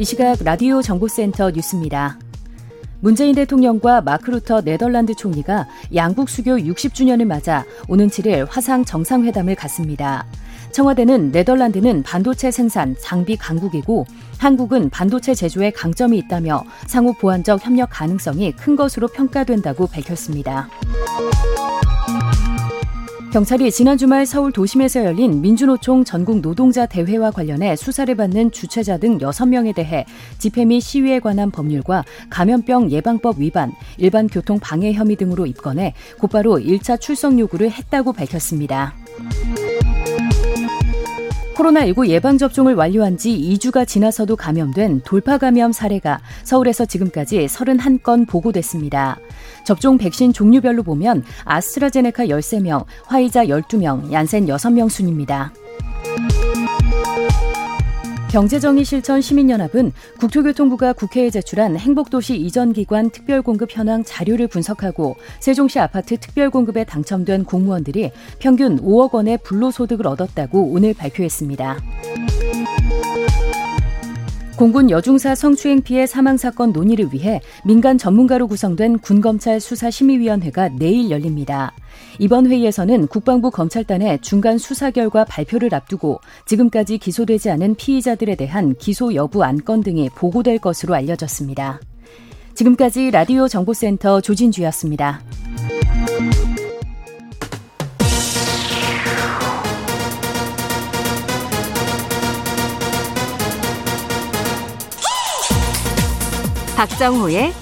이 시각 라디오 정보센터 뉴스입니다. 문재인 대통령과 마크 루터 네덜란드 총리가 양국 수교 60주년을 맞아 오는 7일 화상 정상회담을 갖습니다. 청와대는 네덜란드는 반도체 생산, 장비 강국이고 한국은 반도체 제조에 강점이 있다며 상호 보완적 협력 가능성이 큰 것으로 평가된다고 밝혔습니다. 경찰이 지난 주말 서울 도심에서 열린 민주노총 전국 노동자 대회와 관련해 수사를 받는 주최자 등 6명에 대해 집회 및 시위에 관한 법률과 감염병 예방법 위반, 일반 교통 방해 혐의 등으로 입건해 곧바로 1차 출석 요구를 했다고 밝혔습니다. 코로나19 예방접종을 완료한 지 2주가 지나서도 감염된 돌파 감염 사례가 서울에서 지금까지 31건 보고됐습니다. 접종 백신 종류별로 보면 아스트라제네카 13명, 화이자 12명, 얀센 6명 순입니다. 경제정의 실천 시민연합은 국토교통부가 국회에 제출한 행복도시 이전 기관 특별공급 현황 자료를 분석하고 세종시 아파트 특별공급에 당첨된 공무원들이 평균 5억 원의 불로소득을 얻었다고 오늘 발표했습니다. 공군 여중사 성추행 피해 사망 사건 논의를 위해 민간 전문가로 구성된 군검찰 수사심의위원회가 내일 열립니다. 이번 회의에서는 국방부 검찰단의 중간 수사 결과 발표를 앞두고 지금까지 기소되지 않은 피의자들에 대한 기소 여부 안건 등이 보고될 것으로 알려졌습니다. 지금까지 라디오 정보센터 조진주였습니다. 박정호의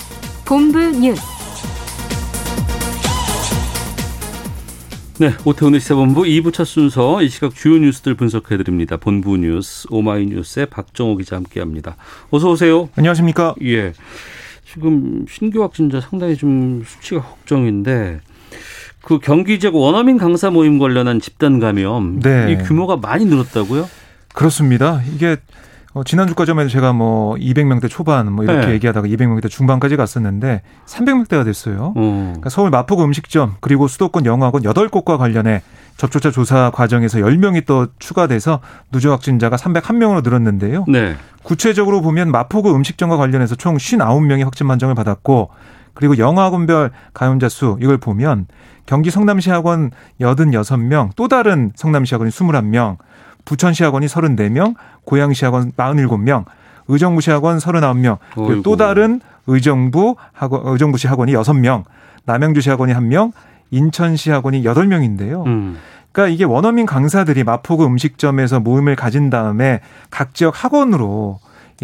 본부 뉴스. 네, 오태훈의 시사본부 2부 첫 순서 이 시각 주요 뉴스들 분석해 드립니다. 본부 뉴스 오마이뉴스의 박정호 기자 함께합니다. 어서 오세요. 안녕하십니까? 예. 지금 신규 확진자 상당히 좀 수치가 걱정인데 그 경기 지역 원어민 강사 모임 관련한 집단 감염 네. 이 규모가 많이 늘었다고요? 그렇습니다. 이게 어, 지난주까지만 해도 제가 뭐 200명대 초반 뭐 이렇게 네. 얘기하다가 200명대 중반까지 갔었는데 300명대가 됐어요. 어. 그러니까 서울 마포구 음식점 그리고 수도권 영화관 8곳과 관련해 접촉자 조사 과정에서 10명이 또 추가돼서 누적 확진자가 301명으로 늘었는데요. 네. 구체적으로 보면 마포구 음식점과 관련해서 총 59명이 확진 판정을 받았고 그리고 영화학원별 감염자 수 이걸 보면 경기 성남시 학원 86명, 또 다른 성남시 학원이 21명, 부천시 학원이 34명, 고양시 학원 47명, 의정부시 학원 39명, 그리고. 또 다른 의정부 학원 의정부시 학원이 6명, 남양주시 학원이 1명, 인천시 학원이 8명인데요. 음. 그러니까 이게 원어민 강사들이 마포구 음식점에서 모임을 가진 다음에 각 지역 학원으로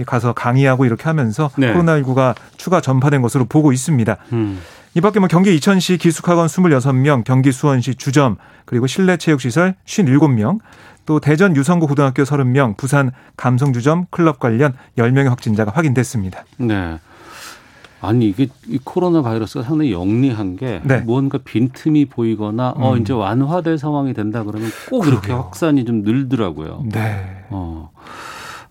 가서 강의하고 이렇게 하면서 네. 코로나19가 추가 전파된 것으로 보고 있습니다. 음. 이 밖에 뭐 경기 이천시 기숙학원 26명, 경기 수원시 주점, 그리고 실내 체육시설 57명, 또 대전 유성구 고등학교 30명, 부산 감성주점 클럽 관련 10명의 확진자가 확인됐습니다. 네. 아니 이게 이 코로나 바이러스가 상당히 영리한 게 네. 뭔가 빈틈이 보이거나 어 음. 이제 완화될 상황이 된다 그러면 꼭 이렇게 그러게요. 확산이 좀 늘더라고요. 네. 어.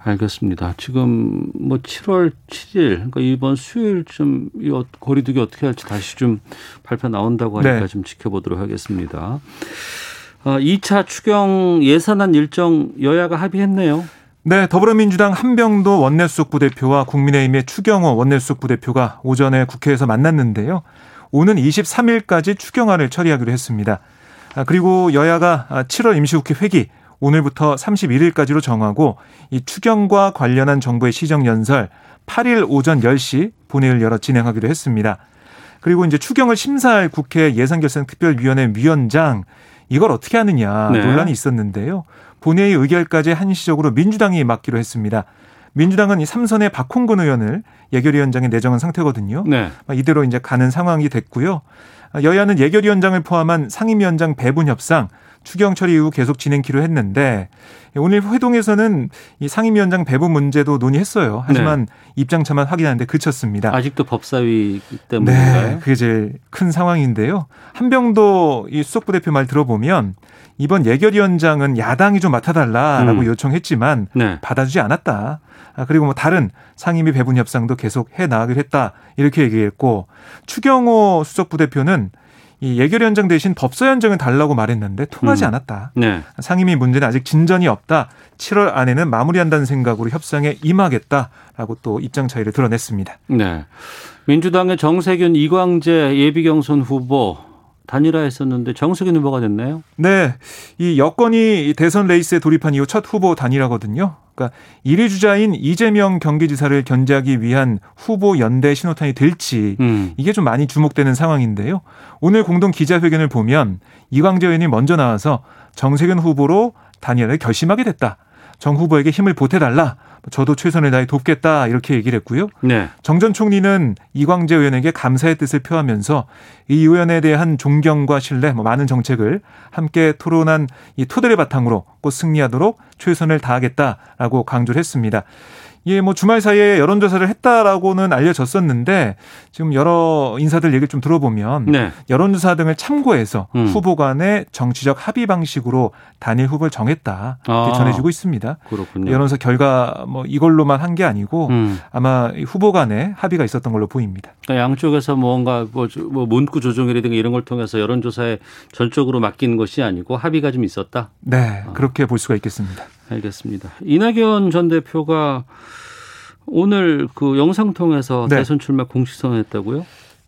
알겠습니다. 지금 뭐 7월 7일 그러니까 이번 수요일쯤 이 어- 거리두기 어떻게 할지 다시 좀 발표 나온다고 하니까 네. 좀 지켜보도록 하겠습니다. 어, 2차 추경 예산안 일정 여야가 합의했네요. 네, 더불어민주당 한병도 원내수석 부대표와 국민의힘의 추경호 원내수석 부대표가 오전에 국회에서 만났는데요. 오는 23일까지 추경안을 처리하기로 했습니다. 아, 그리고 여야가 7월 임시국회 회기 오늘부터 31일까지로 정하고 이 추경과 관련한 정부의 시정 연설 8일 오전 10시 본회의를 열어 진행하기로 했습니다. 그리고 이제 추경을 심사할 국회 예산결산특별위원회 위원장 이걸 어떻게 하느냐 네. 논란이 있었는데요. 본회의 의결까지 한시적으로 민주당이 맡기로 했습니다. 민주당은 이 삼선의 박홍근 의원을 예결위원장에 내정한 상태거든요. 네. 이대로 이제 가는 상황이 됐고요. 여야는 예결위원장을 포함한 상임위원장 배분 협상 추경 처리 이후 계속 진행키로 했는데 오늘 회동에서는 이 상임위원장 배분 문제도 논의했어요. 하지만 네. 입장차만 확인하는데 그쳤습니다. 아직도 법사위 때문인가요? 네, 그게 제일 큰 상황인데요. 한병도 이 수석부 대표 말 들어보면 이번 예결위원장은 야당이 좀 맡아달라라고 음. 요청했지만 네. 받아주지 않았다. 아, 그리고 뭐 다른 상임위 배분 협상도 계속 해 나가기로 했다. 이렇게 얘기했고 추경호 수석부 대표는 이 예결위원장 대신 법사위원장을 달라고 말했는데 통하지 음. 않았다. 네. 상임위 문제는 아직 진전이 없다. 7월 안에는 마무리한다는 생각으로 협상에 임하겠다라고 또 입장 차이를 드러냈습니다. 네. 민주당의 정세균 이광재 예비경선 후보 단일화했었는데 정세균 후보가 됐나요? 네. 이 여권이 대선 레이스에 돌입한 이후 첫 후보 단일화거든요. 그러니까 1위 주자인 이재명 경기지사를 견제하기 위한 후보 연대 신호탄이 될지 음. 이게 좀 많이 주목되는 상황인데요. 오늘 공동 기자회견을 보면 이광재 의원이 먼저 나와서 정세균 후보로 단일화를 결심하게 됐다. 정 후보에게 힘을 보태달라. 저도 최선을 다해 돕겠다 이렇게 얘기를 했고요. 네. 정전 총리는 이광재 의원에게 감사의 뜻을 표하면서 이 의원에 대한 존경과 신뢰, 뭐 많은 정책을 함께 토론한 이 토대를 바탕으로 꼭 승리하도록 최선을 다하겠다라고 강조를 했습니다. 예, 뭐 주말 사이에 여론조사를 했다라고는 알려졌었는데 지금 여러 인사들 얘기를 좀 들어보면 네. 여론조사 등을 참고해서 음. 후보 간의 정치적 합의 방식으로 단일 후보를 정했다 이렇게 아, 전해지고 있습니다. 그렇군요. 여론조사 결과 뭐 이걸로만 한 게 아니고 음. 아마 후보 간의 합의가 있었던 걸로 보입니다. 그러니까 양쪽에서 뭔가 뭐, 뭐 문구 조정이라든가 이런 걸 통해서 여론조사에 전적으로 맡기는 것이 아니고 합의가 좀 있었다. 네, 아. 그렇게 볼 수가 있겠습니다. 알겠습니다. 이낙연 전 대표가 오늘 그 영상 통해서 네. 대선 출마 공식 선언했다고요?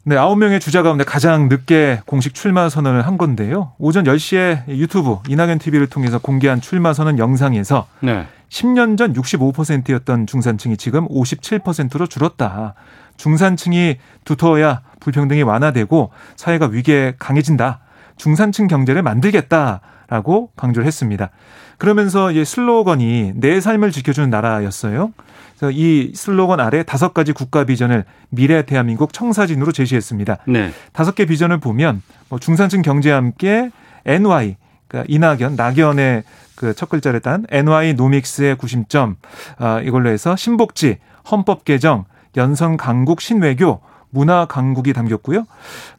네, 아홉 명의 주자 가운데 가장 늦게 공식 출마 선언을 한 건데요. 오전 10시에 유튜브 이낙연 TV를 통해서 공개한 출마 선언 영상에서 네. 10년 전 65%였던 중산층이 지금 57%로 줄었다. 중산층이 두터워야 불평등이 완화되고 사회가 위기에 강해진다. 중산층 경제를 만들겠다 라고 강조를 했습니다. 그러면서 이 슬로건이 내 삶을 지켜주는 나라였어요. 그래서 이 슬로건 아래 다섯 가지 국가 비전을 미래 대한민국 청사진으로 제시했습니다. 네. 다섯 개 비전을 보면 뭐 중산층 경제와 함께 NY 그러니까 이낙연 낙연의 그 첫 글자를 딴 NY 노믹스의 구심점 아, 이걸로 해서 신복지 헌법 개정 연성 강국 신외교 문화 강국이 담겼고요.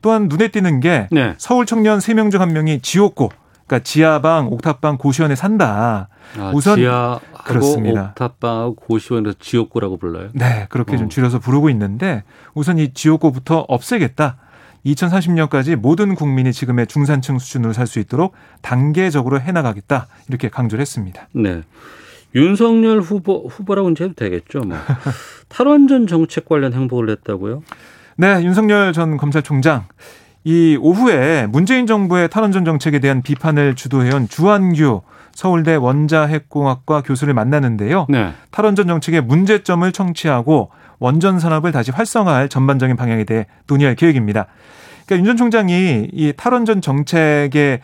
또한 눈에 띄는 게 네. 서울 청년 세 명 중 한 명이 지옥고 그러니까 지하방, 옥탑방, 고시원에 산다. 아, 우선 지하 그렇습니다. 옥탑방하고 고시원에서 지옥고라고 불러요. 네, 그렇게 어. 좀 줄여서 부르고 있는데 우선 이 지옥고부터 없애겠다. 2030년까지 모든 국민이 지금의 중산층 수준으로 살 수 있도록 단계적으로 해나가겠다 이렇게 강조를 했습니다. 네. 윤석열 후보 후보라고 이제 해도 되겠죠. 뭐 탈원전 정책 관련 행보를 했다고요? 네, 윤석열 전 검찰총장 이 오후에 문재인 정부의 탈원전 정책에 대한 비판을 주도해온 주한규 서울대 원자핵공학과 교수를 만나는데요. 네. 탈원전 정책의 문제점을 청취하고 원전 산업을 다시 활성화할 전반적인 방향에 대해 논의할 계획입니다. 그러니까 윤 전 총장이 이 탈원전 정책에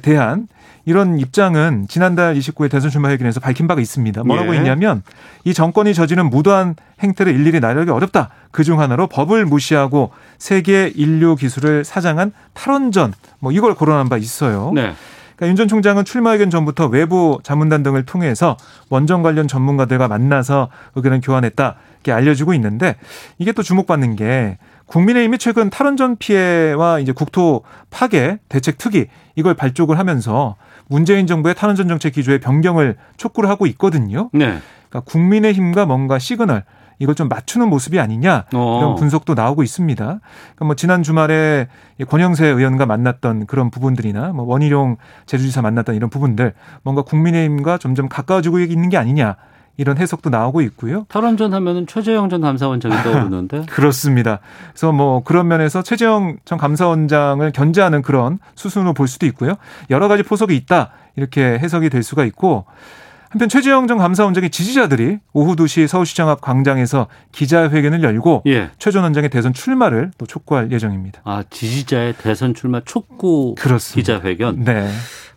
대한 이런 입장은 지난달 29일 대선 출마회견에서 밝힌 바가 있습니다. 뭐라고 예. 했냐면 이 정권이 저지른 무도한 행태를 일일이 나르기 어렵다. 그중 하나로 법을 무시하고 세계 인류 기술을 사장한 탈원전 뭐 이걸 거론한 바 있어요. 네. 그러니까 윤 전 총장은 출마회견 전부터 외부 자문단 등을 통해서 원전 관련 전문가들과 만나서 의견을 교환했다 이렇게 알려지고 있는데 이게 또 주목받는 게 국민의힘이 최근 탈원전 피해와 이제 국토 파괴 대책 특위 이걸 발족을 하면서 문재인 정부의 탈원전 정책 기조의 변경을 촉구를 하고 있거든요. 네. 그러니까 국민의힘과 뭔가 시그널 이걸 좀 맞추는 모습이 아니냐 어. 이런 분석도 나오고 있습니다. 그러니까 뭐 지난 주말에 권영세 의원과 만났던 그런 부분들이나 뭐 원희룡 제주지사 만났던 이런 부분들 뭔가 국민의힘과 점점 가까워지고 있는 게 아니냐 이런 해석도 나오고 있고요. 탈원전 하면은 최재형 전 감사원장이 떠오르는데. 그렇습니다. 그래서 뭐 그런 면에서 최재형 전 감사원장을 견제하는 그런 수순으로 볼 수도 있고요. 여러 가지 포석이 있다. 이렇게 해석이 될 수가 있고 한편 최재형 전 감사 원장의 지지자들이 오후 2시 서울시장 앞 광장에서 기자회견을 열고 예. 최전 원장의 대선 출마를 또 촉구할 예정입니다. 아 지지자의 대선 출마 촉구 그렇습니다. 기자회견. 네.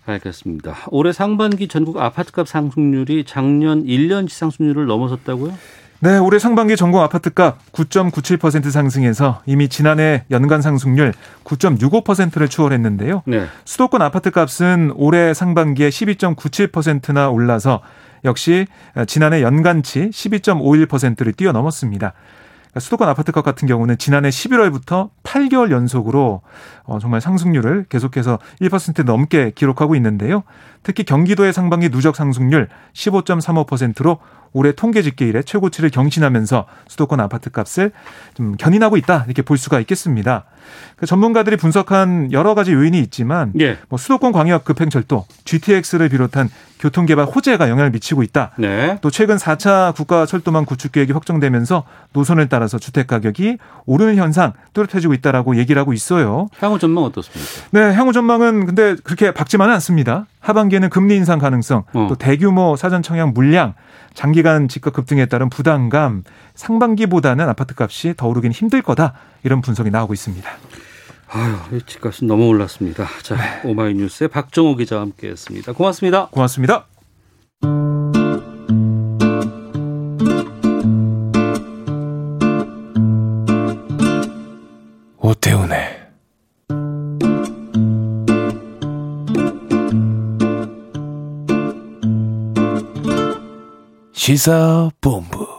알겠습니다. 올해 상반기 전국 아파트값 상승률이 작년 1년치 상승률을 넘어섰다고요? 네, 올해 상반기 전국 아파트값 9.97% 상승해서 이미 지난해 연간 상승률 9.65%를 추월했는데요. 네. 수도권 아파트값은 올해 상반기에 12.97%나 올라서 역시 지난해 연간치 12.51%를 뛰어넘었습니다. 그러니까 수도권 아파트값 같은 경우는 지난해 11월부터 8개월 연속으로 어, 정말 상승률을 계속해서 1% 넘게 기록하고 있는데요. 특히 경기도의 상반기 누적 상승률 15.35%로 올해 통계 집계 이래 최고치를 경신하면서 수도권 아파트 값을 좀 견인하고 있다 이렇게 볼 수가 있겠습니다. 그 전문가들이 분석한 여러 가지 요인이 있지만 예. 뭐 수도권 광역 급행철도 GTX를 비롯한 교통 개발 호재가 영향을 미치고 있다. 네. 또 최근 4차 국가 철도망 구축 계획이 확정되면서 노선을 따라서 주택 가격이 오르는 현상 뚜렷해지고 있다라고 얘기를 하고 있어요. 향후 전망 어떻습니까? 네, 향후 전망은 근데 그렇게 밝지만은 않습니다. 하반기에는 금리 인상 가능성, 어. 또 대규모 사전 청약 물량, 장기간 집값 급등에 따른 부담감, 상반기보다는 아파트 값이 더 오르긴 힘들 거다. 이런 분석이 나오고 있습니다. 아유, 이 집값은 너무 올랐습니다. 자, 오마이뉴스의 박정호 기자와 함께했습니다. 고맙습니다. 고맙습니다. 오태훈의 시사본부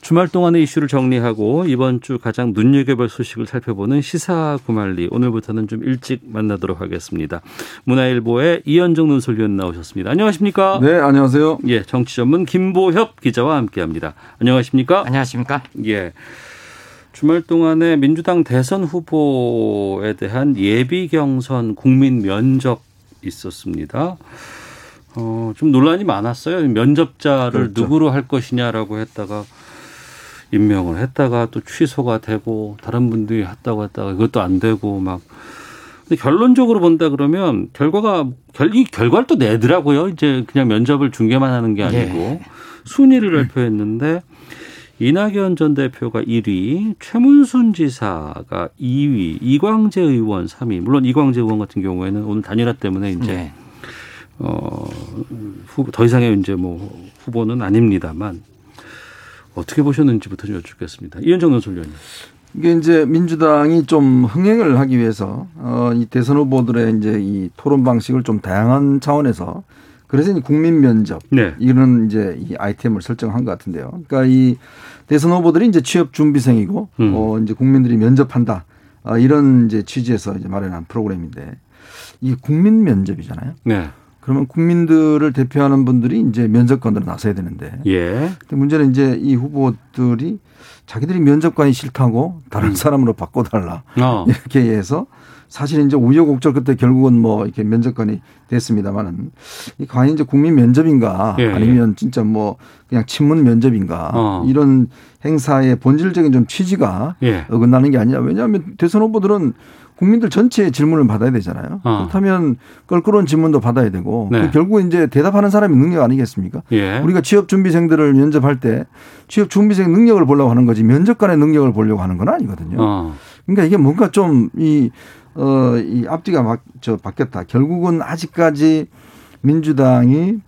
주말 동안의 이슈를 정리하고 이번 주 가장 눈여겨볼 소식을 살펴보는 시사 구말리 오늘부터는 좀 일찍 만나도록 하겠습니다. 문화일보의 이현정 논설위원 나오셨습니다. 안녕하십니까? 네, 안녕하세요. 예, 정치 전문 김보협 기자와 함께합니다. 안녕하십니까? 안녕하십니까? 예. 주말 동안에 민주당 대선 후보에 대한 예비 경선 국민 면접 있었습니다. 어, 좀 논란이 많았어요. 면접자를 그렇죠. 누구로 할 것이냐라고 했다가 임명을 했다가 또 취소가 되고 다른 분들이 했다고 했다가 그것도 안 되고 막 근데 결론적으로 본다 그러면 결과가 결, 이 결과를 또 내더라고요. 이제 그냥 면접을 중계만 하는 게 아니고 순위를 발표했는데 이낙연 전 대표가 1위, 최문순 지사가 2위, 이광재 의원 3위. 물론 이광재 의원 같은 경우에는 오늘 단일화 때문에 이제 네. 어, 후보, 더 이상의 이제 뭐 후보는 아닙니다만 어떻게 보셨는지부터 좀 여쭙겠습니다. 이현정 논설위원님. 이게 이제 민주당이 좀 흥행을 하기 위해서 어, 이 대선 후보들의 이제 이 토론 방식을 좀 다양한 차원에서 그래서 이제 국민 면접 네. 이런 이제 이 아이템을 설정한 것 같은데요. 그러니까 이 대선 후보들이 이제 취업 준비생이고 음. 어, 이제 국민들이 면접한다 어, 이런 이제 취지에서 이제 마련한 프로그램인데 이 국민 면접이잖아요. 네. 그러면 국민들을 대표하는 분들이 이제 면접관으로 나서야 되는데 예. 근데 문제는 이제 이 후보들이 자기들이 면접관이 싫다고 다른 사람으로 바꿔달라 어. 이렇게 해서 사실 이제 우여곡절 끝에 결국은 뭐 이렇게 면접관이 됐습니다만은 이 과연 이제 국민 면접인가 예, 아니면 진짜 뭐 그냥 친문 면접인가 어. 이런 행사의 본질적인 좀 취지가 예. 어긋나는 게 아니냐 왜냐하면 대선 후보들은 국민들 전체의 질문을 받아야 되잖아요. 어. 그렇다면 껄끄러운 질문도 받아야 되고 네. 그 결국 이제 대답하는 사람이 능력 아니겠습니까? 예. 우리가 취업 준비생들을 면접할 때 취업 준비생 능력을 보려고 하는 거지 면접관의 능력을 보려고 하는 건 아니거든요. 어. 그러니까 이게 뭔가 좀이 어, 이 앞뒤가 막, 저, 바뀌었다. 결국은 아직까지 민주당이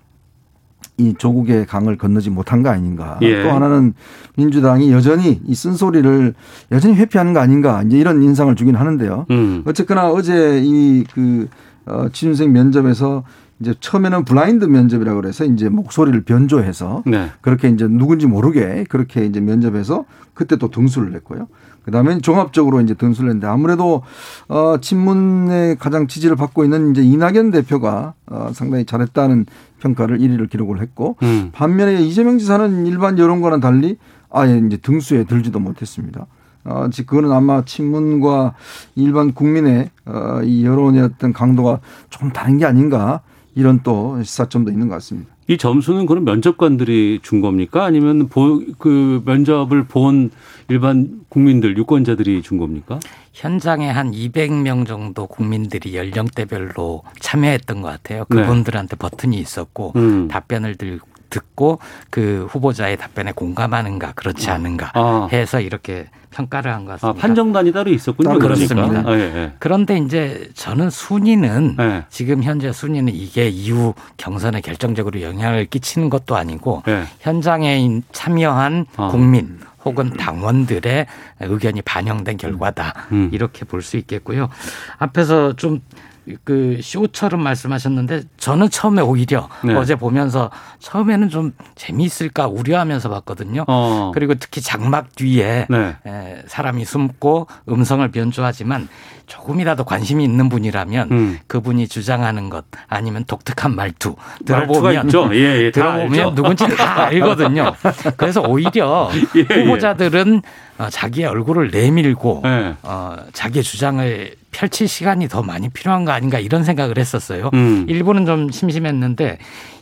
이 조국의 강을 건너지 못한 거 아닌가. 예. 또 하나는 민주당이 여전히 이 쓴소리를 여전히 회피하는 거 아닌가. 이제 이런 인상을 주긴 하는데요. 음. 어쨌거나 어제 이그 어, 취준생 면접에서 이제 처음에는 블라인드 면접이라고 그래서 이제 목소리를 변조해서 네. 그렇게 이제 누군지 모르게 그렇게 이제 면접해서 그때 또 등수를 냈고요. 그다음에 종합적으로 이제 등수를 냈는데 아무래도 어 친문의 가장 지지를 받고 있는 이제 이낙연 대표가 어 상당히 잘했다는 평가를 1위를 기록을 했고 음. 반면에 이재명 지사는 일반 여론과는 달리 아예 이제 등수에 들지도 못했습니다. 어, 즉 그거는 아마 친문과 일반 국민의 어, 이 여론의 어떤 강도가 좀 다른 게 아닌가 이런 또 시사점도 있는 것 같습니다. 이 점수는 그럼 면접관들이 준 겁니까? 아니면 보, 그 면접을 본 일반 국민들, 유권자들이 준 겁니까? 현장에 한 200명 정도 국민들이 연령대별로 참여했던 것 같아요. 네. 그분들한테 버튼이 있었고 음. 답변을 들, 듣고 그 후보자의 답변에 공감하는가 그렇지 않은가 아. 해서 이렇게 평가를 한것 아, 같습니다. 판정단이 따로 있었군요. 따로 그러니까. 그렇습니다. 아, 예, 예. 그런데 이제 저는 순위는 네. 지금 현재 순위는 이게 이후 경선에 결정적으로 영향을 끼치는 것도 아니고 네. 현장에 인- 참여한 아. 국민 혹은 당원들의 의견이 반영된 결과다 음. 이렇게 볼 수 있겠고요. 앞에서 좀 그 쇼처럼 말씀하셨는데 저는 처음에 오히려 네. 어제 보면서 처음에는 좀 재미있을까 우려하면서 봤거든요. 어. 그리고 특히 장막 뒤에 네. 에, 사람이 숨고 음성을 변조하지만 조금이라도 관심이 있는 분이라면 음. 그분이 주장하는 것 아니면 독특한 말투 들어보면. 예, 예. 들어보면 누군지 다 알거든요. 그래서 오히려 예, 예. 후보자들은 어, 자기의 얼굴을 내밀고 예. 어, 자기의 주장을 펼칠 시간이 더 많이 필요한 거 아닌가 이런 생각을 했었어요. 음. 일부는 좀 심심했는데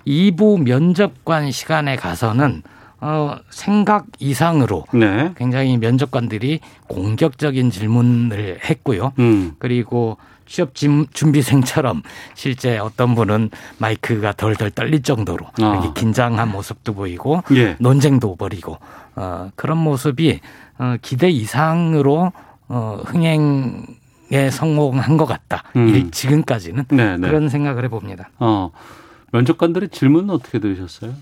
2부 면접관 시간에 가서는 어, 생각 이상으로 네. 굉장히 면접관들이 공격적인 질문을 했고요. 음. 그리고 취업 진- 준비생처럼 실제 어떤 분은 마이크가 덜덜 떨릴 정도로 아. 긴장한 모습도 보이고 예. 논쟁도 벌이고 어, 그런 모습이 어, 기대 이상으로 어, 흥행에 성공한 것 같다. 음. 일- 지금까지는 네, 네. 그런 생각을 해봅니다. 어. 면접관들의 질문은 어떻게 들으셨어요?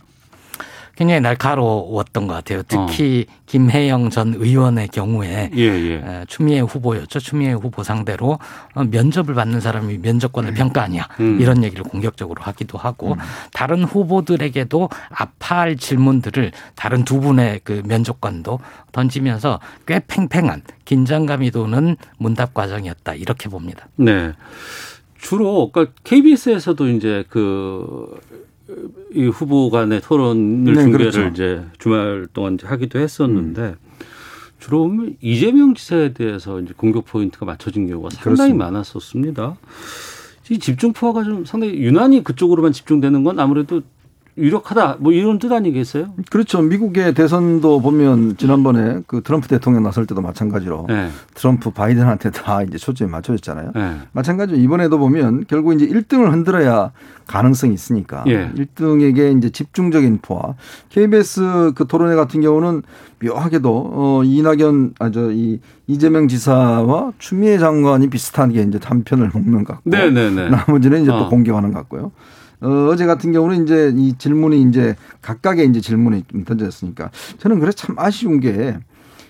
굉장히 날카로웠던 것 같아요. 특히 김혜영 전 의원의 경우에 예, 예. 에, 추미애 후보였죠. 추미애 후보 상대로 어, 면접을 받는 사람이 면접관을 평가하냐 음. 이런 얘기를 공격적으로 하기도 하고 다른 후보들에게도 아파할 질문들을 다른 두 분의 그 면접관도 던지면서 꽤 팽팽한 긴장감이 도는 문답 과정이었다 이렇게 봅니다. 네. 주로 그러니까 KBS에서도 이제 그 이 후보 간의 토론을 네, 중계를 그렇죠. 이제 주말 동안 하기도 했었는데 주로 보면 이재명 지사에 대해서 이제 공격 포인트가 맞춰진 경우가 상당히 그렇습니다. 많았었습니다. 이 집중포화가 좀 상당히 유난히 그쪽으로만 집중되는 건 아무래도 유력하다 뭐 이런 뜻 아니겠어요? 그렇죠. 미국의 대선도 보면 지난번에 그 트럼프 대통령 나설 때도 마찬가지로 네. 트럼프 바이든한테 다 이제 초점이 맞춰졌잖아요. 네. 마찬가지로 이번에도 보면 결국 이제 1등을 흔들어야 가능성이 있으니까 예. 1등에게 이제 집중적인 포화. KBS 그 토론회 같은 경우는 묘하게도 어 이낙연 아저이 이재명 지사와 추미애 장관이 비슷하게 이제 한 편을 먹는 것 같고 네네네. 나머지는 이제 어. 또 공격하는 것 같고요. 어, 어제 같은 경우는 이제 이 질문이 이제 각각의 이제 질문이 좀 던졌으니까 저는 그래 참 아쉬운 게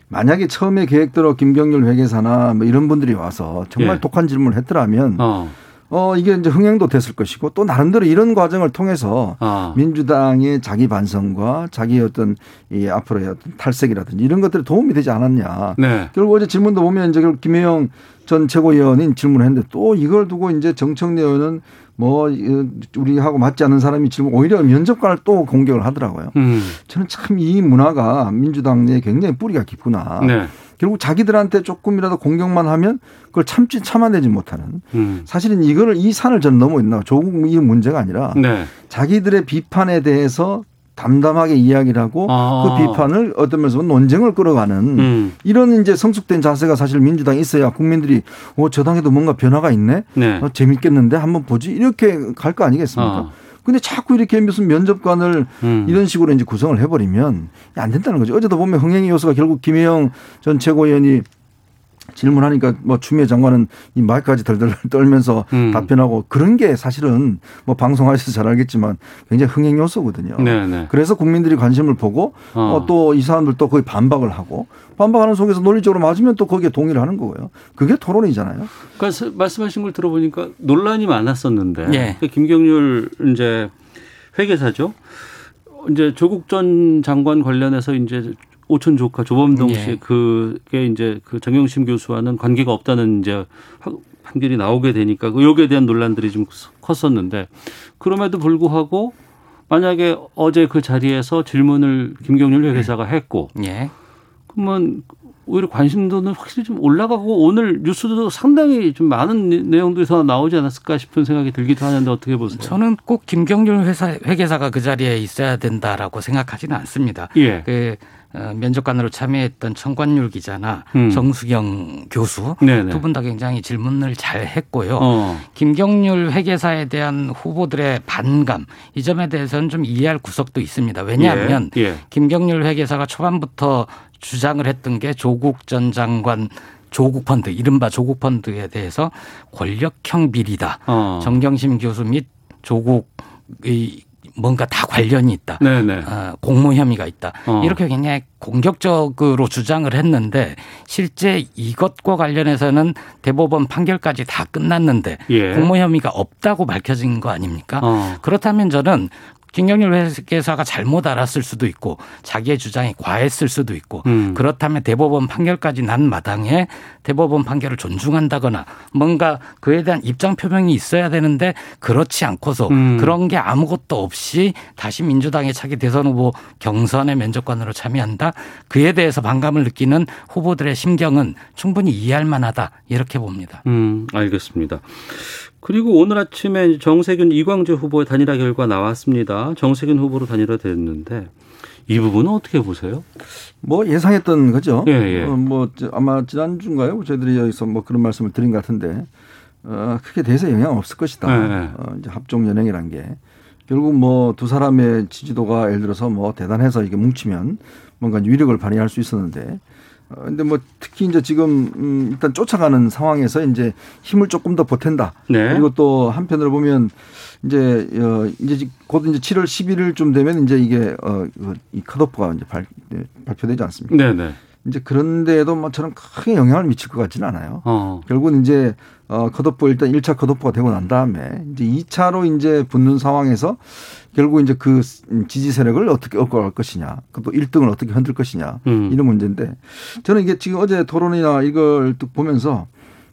만약에 처음에 계획대로 김경률 회계사나 뭐 이런 분들이 와서 정말 예. 독한 질문을 했더라면 어. 어, 이게 이제 흥행도 됐을 것이고 또 나름대로 이런 과정을 통해서 아. 민주당의 자기 반성과 자기 어떤 이 앞으로의 어떤 탈색이라든지 이런 것들이 도움이 되지 않았냐. 네. 결국 어제 질문도 보면 이제 결국 김혜영 전 최고위원이 질문을 했는데 또 이걸 두고 이제 정청래 의원은 뭐 이- 우리하고 맞지 않는 사람이 질문 오히려 면접관을 또 공격을 하더라고요. 음. 저는 참 이 문화가 민주당 내에 굉장히 뿌리가 깊구나. 네. 결국 자기들한테 조금이라도 공격만 하면 그걸 참지 참아내지 못하는 음. 사실은 이거를 이 산을 저는 넘어 있나 조국 이 문제가 아니라 네. 자기들의 비판에 대해서 담담하게 이야기를 하고 아. 그 비판을 어떤 면에서 논쟁을 끌어가는 음. 이런 이제 성숙된 자세가 사실 민주당에 있어야 국민들이 어, 저 당에도 뭔가 변화가 있네. 네. 어, 재밌겠는데 한번 보지. 이렇게 갈 거 아니겠습니까? 아. 근데 자꾸 이렇게 무슨 면접관을 음. 이런 식으로 이제 구성을 해버리면 안 된다는 거죠. 어제도 보면 흥행의 요소가 결국 김혜영 전 최고위원이 질문하니까 뭐 추미애 장관은 이 말까지 덜덜 떨면서 음. 답변하고 그런 게 사실은 뭐 방송하셔서 잘 알겠지만 굉장히 흥행 요소거든요. 네, 네. 그래서 국민들이 관심을 보고 어. 또이 사람들도 거의 반박을 하고 반박하는 속에서 논리적으로 맞으면 또 거기에 동의를 하는 거고요. 그게 토론이잖아요. 그러니까 서- 말씀하신 걸 들어보니까 논란이 많았었는데 예. 그 김경률 이제 회계사죠. 이제 조국 전 장관 관련해서 이제 오촌 조카 조범동 예. 씨 그게 이제 그 정영심 교수와는 관계가 없다는 이제 하- 판결이 나오게 되니까 그 여기에 대한 논란들이 좀 컸었는데 그럼에도 불구하고 만약에 어제 그 자리에서 질문을 김경률 회계사가 했고 예. 그러면 오히려 관심도는 확실히 좀 올라가고 오늘 뉴스도 상당히 좀 많은 내용들에서 나오지 않았을까 싶은 생각이 들기도 하는데 어떻게 보세요? 저는 꼭 김경률 회사 회계사가 그 자리에 있어야 된다라고 생각하지는 않습니다. 예. 그 어, 면접관으로 참여했던 청관율 기자나 음. 정수경 교수 네네. 두분 다 굉장히 질문을 잘 했고요. 어. 김경률 회계사에 대한 후보들의 반감 이 점에 대해서는 좀 이해할 구석도 있습니다. 왜냐하면 예. 예. 김경률 회계사가 초반부터 주장을 했던 게 조국 전 장관 조국 펀드 이른바 조국 펀드에 대해서 권력형 비리다. 어. 정경심 교수 및 조국의 뭔가 다 관련이 있다. 네네. 어, 공모 혐의가 있다. 어. 이렇게 굉장히 공격적으로 주장을 했는데 실제 이것과 관련해서는 대법원 판결까지 다 끝났는데 예. 공모 혐의가 없다고 밝혀진 거 아닙니까? 어. 그렇다면 저는 김경률 회계사가 잘못 알았을 수도 있고 자기의 주장이 과했을 수도 있고 음. 그렇다면 대법원 판결까지 난 마당에 대법원 판결을 존중한다거나 뭔가 그에 대한 입장 표명이 있어야 되는데 그렇지 않고서 음. 그런 게 아무것도 없이 다시 민주당의 차기 대선 후보 경선의 면접관으로 참여한다 그에 대해서 반감을 느끼는 후보들의 심경은 충분히 이해할 만하다 이렇게 봅니다. 음, 알겠습니다. 그리고 오늘 아침에 정세균 이광재 후보의 단일화 결과 나왔습니다. 정세균 후보로 단일화됐는데 이 부분은 어떻게 보세요? 뭐 예상했던 거죠. 예, 예. 어, 뭐 저- 아마 지난 주인가요? 저희들이 여기서 뭐 그런 말씀을 드린 것 같은데 어, 크게 대세 영향 없을 것이다. 예, 예. 어, 이제 합종 연행이란 게 결국 뭐 두 사람의 지지도가 예를 들어서 뭐 대단해서 이게 뭉치면 뭔가 위력을 발휘할 수 있었는데 어, 근데 뭐 특히 이제 지금 음, 일단 쫓아가는 상황에서 이제 힘을 조금 더 보탠다. 네. 그리고 또 한편으로 보면 이제 어 이제 곧 이제 7월 11일쯤 되면 이제 이게 어이 컷오프가 이제 발, 네, 발표되지 않습니까? 네 네. 이제 그런데도 뭐 저는 크게 영향을 미칠 것 같지는 않아요. 어. 결국은 이제 어 컷오프 일단 1차 컷오프가 되고 난 다음에 이제 2차로 이제 붙는 상황에서 결국 이제 그 지지 세력을 어떻게 얻어갈 것이냐, 또 1등을 어떻게 흔들 것이냐 음. 이런 문제인데 저는 이게 지금 어제 토론이나 이걸 또 보면서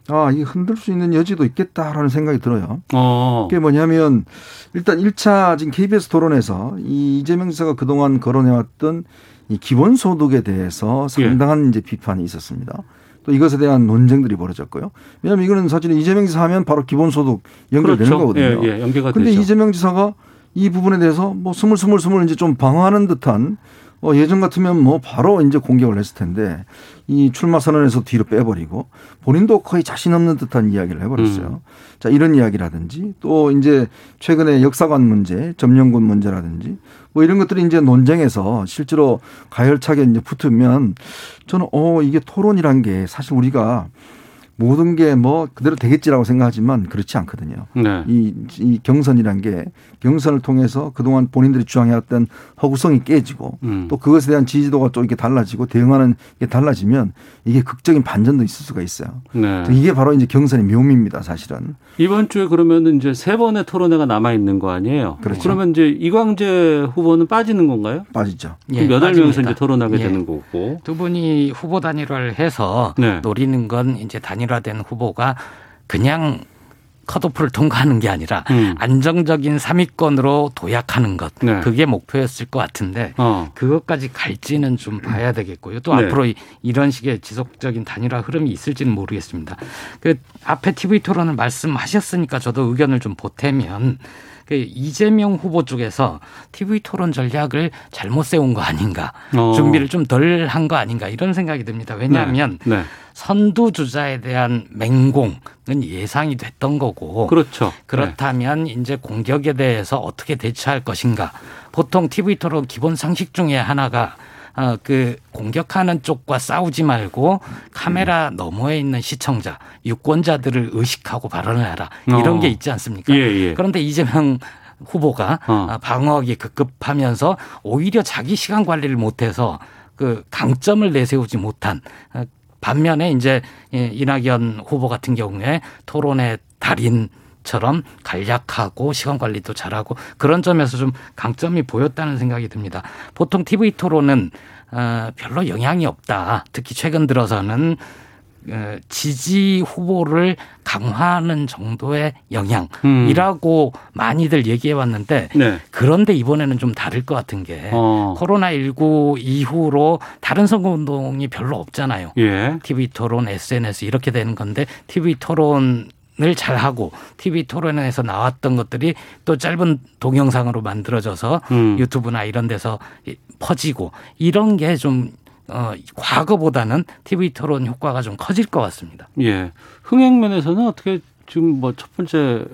아, 이 흔들 수 있는 여지도 있겠다라는 생각이 들어요. 어. 그게 뭐냐면 일단 1차 지금 KBS 토론에서 이 이재명 지사가 그동안 거론해왔던 이 기본소득에 대해서 예. 상당한 이제 비판이 있었습니다. 또 이것에 대한 논쟁들이 벌어졌고요. 왜냐하면 이거는 사실 이재명 지사 하면 바로 기본소득 연결되는 그렇죠. 거거든요. 예, 예, 연계가 근데 되죠. 이재명 지사가 이 부분에 대해서 뭐 스물스물 스물 이제 좀 방어하는 듯한 어, 예전 같으면 뭐 바로 이제 공격을 했을 텐데 이 출마 선언에서 뒤로 빼버리고 본인도 거의 자신 없는 듯한 이야기를 해버렸어요. 음. 자 이런 이야기라든지 또 이제 최근에 역사관 문제, 점령군 문제라든지 뭐 이런 것들이 이제 논쟁에서 실제로 가열차게 이제 붙으면 저는 어 이게 토론이란 게 사실 우리가 모든 게 뭐 그대로 되겠지라고 생각하지만 그렇지 않거든요. 네. 이, 이 경선이란 게 경선을 통해서 그동안 본인들이 주장해왔던 허구성이 깨지고 음. 또 그것에 대한 지지도가 또 이렇게 달라지고 대응하는 게 달라지면 이게 극적인 반전도 있을 수가 있어요. 네. 이게 바로 이제 경선의 묘미입니다, 사실은. 이번 주에 그러면 이제 세 번의 토론회가 남아 있는 거 아니에요? 그렇죠. 러면 이제 이광재 후보는 빠지는 건가요? 빠지죠. 그럼 여덟 명에서. 이제 토론하게 예. 되는 거고. 두 분이 후보 단일화를 해서 네. 노리는 건 이제 단일화된 후보가 그냥 컷오프를 통과하는 게 아니라 음. 안정적인 3위권으로 도약하는 것 네. 그게 목표였을 것 같은데 어. 그것까지 갈지는 좀 봐야 되겠고요. 또 네. 앞으로 이- 이런 식의 지속적인 단일화 흐름이 있을지는 모르겠습니다. 그 앞에 TV 토론을 말씀하셨으니까 저도 의견을 좀 보태면 그 이재명 후보 쪽에서 TV 토론 전략을 잘못 세운 거 아닌가, 어. 준비를 좀 덜 한 거 아닌가 이런 생각이 듭니다. 왜냐하면 네. 네. 선두 주자에 대한 맹공은 예상이 됐던 거고 그렇죠. 그렇다면 이제 공격에 대해서 어떻게 대처할 것인가. 보통 TV 토론 기본 상식 중에 하나가 어, 그 공격하는 쪽과 싸우지 말고 카메라 너머에 있는 시청자, 유권자들을 의식하고 발언을 하라. 이런 어. 게 있지 않습니까? 예, 예. 그런데 이재명 후보가 어. 아, 방어하기 급급하면서 오히려 자기 시간 관리를 못해서 그 강점을 내세우지 못한 어, 반면에 이제 예, 이낙연 후보 같은 경우에 토론의 달인 처럼 간략하고 시간 관리도 잘하고 그런 점에서 좀 강점이 보였다는 생각이 듭니다. 보통 TV 토론은 어, 별로 영향이 없다. 특히 최근 들어서는 어, 지지 후보를 강화하는 정도의 영향이라고 음. 많이들 얘기해 왔는데 네. 그런데 이번에는 좀 다를 것 같은 게 어. 코로나19 이후로 다른 선거운동이 별로 없잖아요. 예. TV 토론, SNS 이렇게 되는 건데 TV 토론 을 잘하고 TV 토론에서 나왔던 것들이 또 짧은 동영상으로 만들어져서 음. 유튜브나 이런 데서 퍼지고 이런 게좀 어, 과거보다는 TV 토론 효과가 좀 커질 것 같습니다. 예. 흥행 면에서는 어떻게 지금 뭐 첫 번째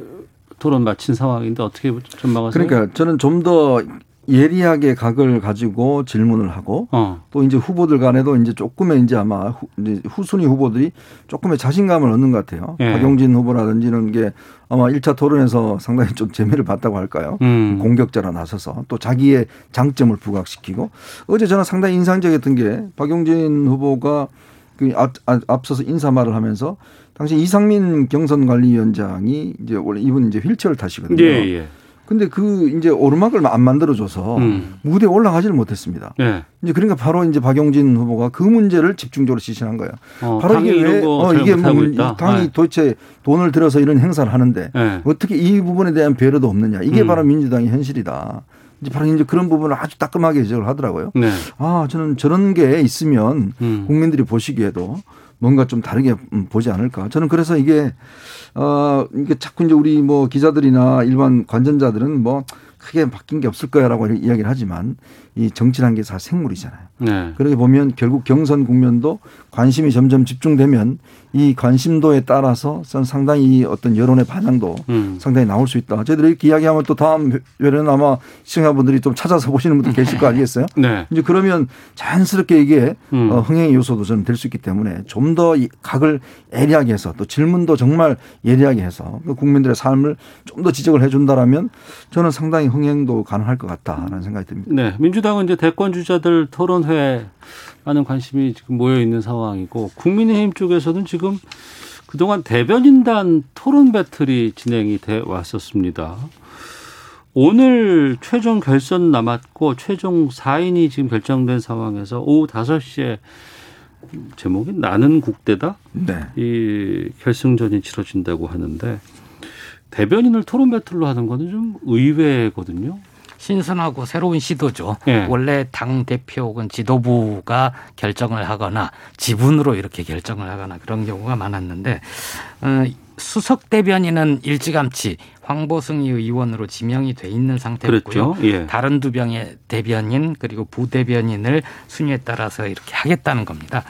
토론 마친 상황인데 어떻게 전망하세요? 그러니까 저는 좀 더 예리하게 각을 가지고 질문을 하고 어. 또 이제 후보들 간에도 이제 조금의 이제 아마 후, 이제 후순위 후보들이 조금의 자신감을 얻는 것 같아요. 예. 박용진 후보라든지 이런 게 아마 1차 토론에서 상당히 좀 재미를 봤다고 할까요? 음. 공격자로 나서서 또 자기의 장점을 부각시키고 어제 저는 상당히 인상적이었던 게 박용진 후보가 그 앞, 앞- 앞서서 인사말을 하면서 당시 이상민 경선관리위원장이 이제 원래 이분 이제 휠체어를 타시거든요. 예, 예. 근데 그 이제 오르막을 안 만들어줘서 음. 무대에 올라가지를 못했습니다. 예. 이제 그러니까 바로 이제 박용진 후보가 그 문제를 집중적으로 지시한 거예요. 어, 바로 이게 왜 어, 잘 이게 뭐. 당이 네. 도대체 돈을 들여서 이런 행사를 하는데 예. 어떻게 이 부분에 대한 배려도 없느냐. 이게 음. 바로 민주당의 현실이다. 이제 바로 이제 그런 부분을 아주 따끔하게 지적을 하더라고요. 네. 아 저는 저런 게 있으면 음. 국민들이 보시기에도 뭔가 좀 다르게 음, 보지 않을까. 저는 그래서 이게 어 이게 자꾸 이제 우리 뭐 기자들이나 일반 관전자들은 뭐 크게 바뀐 게 없을 거야라고 이야기를 하지만 이 정치라는 게다 생물이잖아요. 네. 그렇게 보면 결국 경선 국면도 관심이 점점 집중되면 이 관심도에 따라서 전 상당히 이 어떤 여론의 반향도 음. 상당히 나올 수 있다. 저희들이 이렇게 이야기하면 또 다음 회는 아마 시청자분들이 좀 찾아서 보시는 분들 계실 거 아니겠어요? 네. 이제 그러면 자연스럽게 이게 음. 어, 흥행의 요소도 저는 될 수 있기 때문에 좀 더 각을 예리하게 해서 또 질문도 정말 예리하게 해서 그 국민들의 삶을 좀 더 지적을 해준다라면 저는 상당히 흥행도 가능할 것 같다라는 생각이 듭니다. 네. 민주당 은 이제 대권 주자들 토론회 많은 관심이 지금 모여 있는 상황이고 국민의힘 쪽에서는 지금 그동안 대변인단 토론 배틀이 진행이 돼 왔었습니다. 오늘 최종 결선 남았고 최종 4인이 지금 결정된 상황에서 오후 5시에 제목이 나는 국대다 네. 이 결승전이 치러진다고 하는데 대변인을 토론 배틀로 하는 거는 좀 의외거든요. 신선하고 새로운 시도죠. 예. 원래 당 대표 혹은 지도부가 결정을 하거나 지분으로 이렇게 결정을 하거나 그런 경우가 많았는데 어, 수석 대변인은 일찌감치 황보승 의원으로 지명이 돼 있는 상태고요. 그랬죠. 예. 다른 두 병의 대변인 그리고 부대변인을 순위에 따라서 이렇게 하겠다는 겁니다.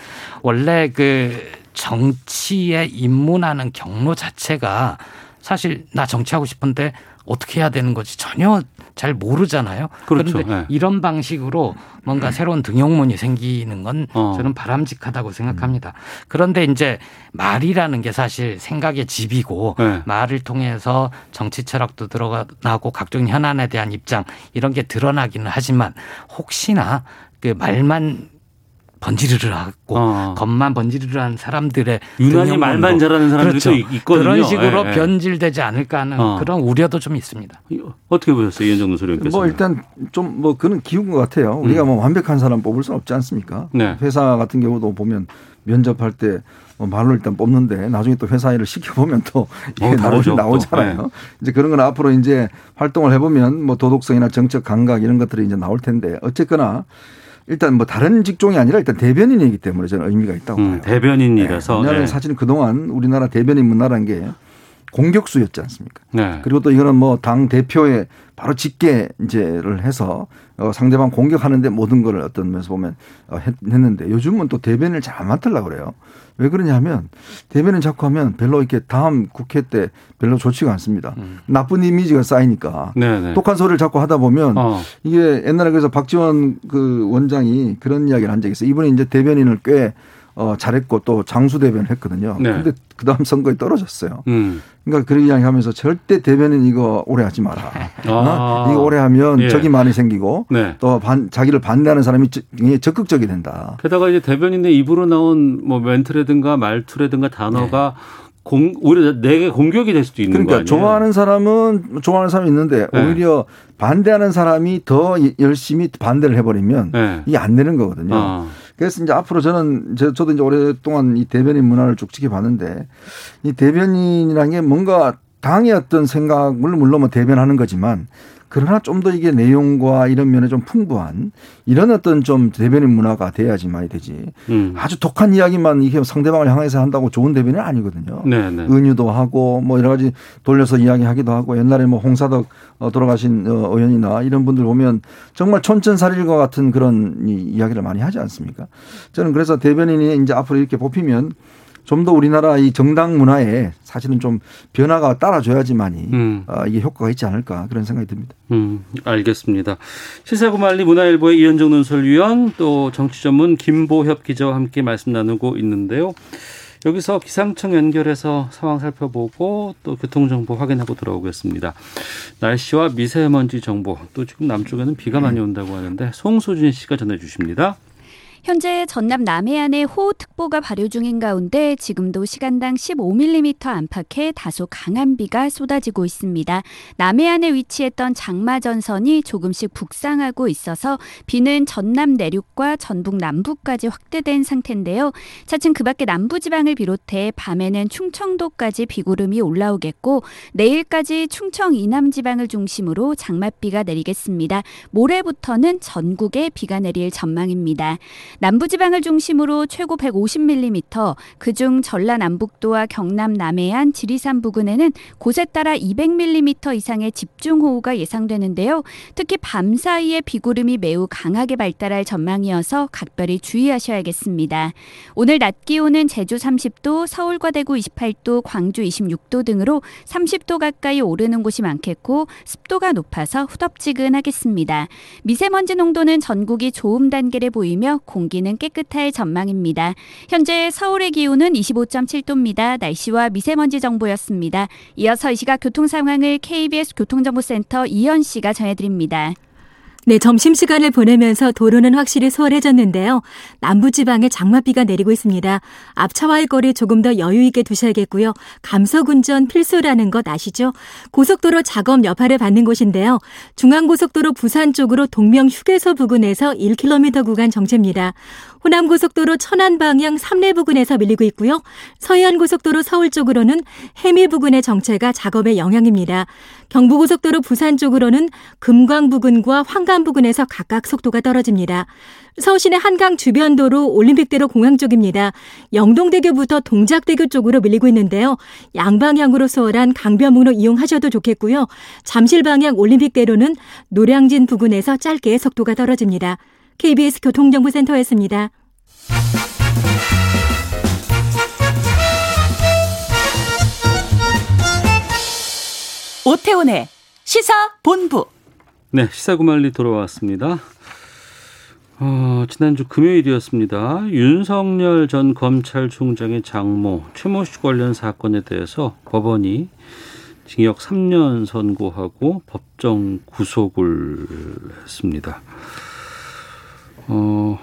원래 그 정치에 입문하는 경로 자체가 사실 나 정치하고 싶은데 어떻게 해야 되는 거지 전혀 잘 모르잖아요. 그렇죠. 런데 네. 이런 방식으로 뭔가 새로운 등용문이 생기는 건 어. 저는 바람직하다고 생각합니다. 그런데 이제 말이라는 게 사실 생각의 집이고 네. 말을 통해서 정치 철학도 드러나고 각종 현안에 대한 입장 이런 게 드러나기는 하지만 혹시나 그 말만 번지르르 하고 어. 겉만 번지르르 한 사람들의 유난히 말만 잘하는 사람들이 그렇죠. 있- 있거든요. 그런 식으로 예, 예. 변질되지 않을까 하는 어. 그런 우려도 좀 있습니다. 어떻게 보셨어요, 이현정 소령께서? 뭐 일단 좀 뭐 그는 기운 것 같아요. 우리가 뭐 완벽한 사람 뽑을 수는 없지 않습니까? 음. 네. 회사 같은 경우도 보면 면접할 때뭐 말로 일단 뽑는데 나중에 또 회사 일을 시켜보면 또 이게 어, 다르죠, 나오, 나오잖아요. 또. 네. 이제 그런 건 앞으로 이제 활동을 해보면 뭐 도덕성이나 정책 감각 이런 것들이 이제 나올 텐데 어쨌거나 일단 뭐 다른 직종이 아니라 일단 대변인이기 때문에 저는 의미가 있다고 음, 봐요. 대변인이라서. 네. 왜냐하면 네. 사실은 그동안 우리나라 대변인 문화라는 게 공격수였지 않습니까? 네. 그리고 또 이거는 뭐 당 대표에 바로 직계 이제를 해서 어 상대방 공격하는데 모든 걸 어떤 면에서 보면 어 했, 했는데 요즘은 또 대변인을 잘 안 맡으려고 그래요. 왜 그러냐면 대변인 자꾸 하면 별로 이렇게 다음 국회 때 별로 좋지가 않습니다. 나쁜 이미지가 쌓이니까 음. 네네. 똑한 소리를 자꾸 하다 보면 어. 이게 옛날에 그래서 박지원 그 원장이 그런 이야기를 한 적이 있어요. 이분이 이제 대변인을 꽤 어, 잘했고 또 장수 대변을 했거든요. 네. 근데 그 다음 선거에 떨어졌어요. 음. 그러니까 그런 이야기 하면서 절대 대변인 이거 오래 하지 마라. 어? 이거 오래 하면 예. 적이 많이 생기고 네. 또 반, 자기를 반대하는 사람이 적- 굉장히 적극적이 된다. 게다가 이제 대변인의 입으로 나온 뭐 멘트라든가 말투라든가 단어가 공, 오히려 내게 공격이 될 수도 있는 거 그러니까 아니에요? 좋아하는 사람은 좋아하는 사람이 있는데 네. 오히려 반대하는 사람이 더 열심히 반대를 해버리면 네. 이게 안 되는 거거든요. 어. 그래서 이제 앞으로 저는 저- 저도 이제 오랫동안 이 대변인 문화를 쭉 지켜봤는데 이 대변인이라는 게 뭔가 당의 어떤 생각을 물론 뭐 대변하는 거지만 그러나 좀 더 이게 내용과 이런 면에 좀 풍부한 이런 어떤 좀 대변인 문화가 돼야지만이 되지. 음. 아주 독한 이야기만 이게 상대방을 향해서 한다고 좋은 대변인은 아니거든요. 네, 네. 은유도 하고 뭐 여러 가지 돌려서 이야기하기도 하고 옛날에 뭐 홍사덕 어, 돌아가신 어, 의원이나 이런 분들 보면 정말 촌천살일과 같은 그런 이 이야기를 많이 하지 않습니까? 저는 그래서 대변인이 이제 앞으로 이렇게 뽑히면 좀 더 우리나라 이 정당 문화에 사실은 좀 변화가 따라줘야지만이 음. 어, 이게 효과가 있지 않을까 그런 생각이 듭니다. 음, 알겠습니다. 시사구말리 문화일보의 이현정 논설위원 또 정치 전문 김보협 기자와 함께 말씀 나누고 있는데요. 여기서 기상청 연결해서 상황 살펴보고 또 교통 정보 확인하고 돌아오겠습니다. 날씨와 미세먼지 정보 또 지금 남쪽에는 비가 많이 온다고 하는데 송소진 씨가 전해 주십니다. 현재 전남 남해안에 호우특보가 발효 중인 가운데 지금도 시간당 15mm 안팎의 다소 강한 비가 쏟아지고 있습니다. 남해안에 위치했던 장마전선이 조금씩 북상하고 있어서 비는 전남 내륙과 전북 남부까지 확대된 상태인데요. 차츰 그 밖에 남부지방을 비롯해 밤에는 충청도까지 비구름이 올라오겠고 내일까지 충청 이남 지방을 중심으로 장맛비가 내리겠습니다. 모레부터는 전국에 비가 내릴 전망입니다. 남부지방을 중심으로 최고 150mm, 그중 전라남북도와 경남 남해안, 지리산 부근에는 곳에 따라 200mm 이상의 집중호우가 예상되는데요. 특히 밤 사이에 비구름이 매우 강하게 발달할 전망이어서 각별히 주의하셔야겠습니다. 오늘 낮 기온은 제주 30도, 서울과 대구 28도, 광주 26도 등으로 30도 가까이 오르는 곳이 많겠고 습도가 높아서 후덥지근하겠습니다. 미세먼지 농도는 전국이 좋음 단계를 보이며 공 기는 깨끗할 전망입니다. 현재 서울의 기온은 25.7도입니다. 날씨와 미세먼지 정보였습니다. 이어서 이 시각 교통 상황을 KBS 교통정보센터 이현 씨가 전해드립니다. 네, 점심시간을 보내면서 도로는 확실히 수월해졌는데요. 남부지방에 장맛비가 내리고 있습니다. 앞차와의 거리 조금 더 여유있게 두셔야겠고요. 감속운전 필수라는 것 아시죠? 고속도로 작업 여파를 받는 곳인데요. 중앙고속도로 부산 쪽으로 동명 휴게소 부근에서 1km 구간 정체입니다. 호남고속도로 천안 방향 삼례 부근에서 밀리고 있고요. 서해안고속도로 서울 쪽으로는 해미 부근의 정체가 작업의 영향입니다. 경부고속도로 부산 쪽으로는 금광 부근과 황간 부근에서 각각 속도가 떨어집니다. 서울시내 한강 주변도로 올림픽대로 공항 쪽입니다. 영동대교부터 동작대교 쪽으로 밀리고 있는데요. 양방향으로 수월한 강변북로 이용하셔도 좋겠고요. 잠실 방향 올림픽대로는 노량진 부근에서 짧게 속도가 떨어집니다. KBS 교통정보센터였습니다. 오태훈의 시사본부. 네, 시사구말리 돌아왔습니다. 어, 지난주 금요일이었습니다. 윤석열 전 검찰총장의 장모 최모 씨 관련 사건에 대해서 법원이 징역 3년 선고하고 법정 구속을 했습니다. 어,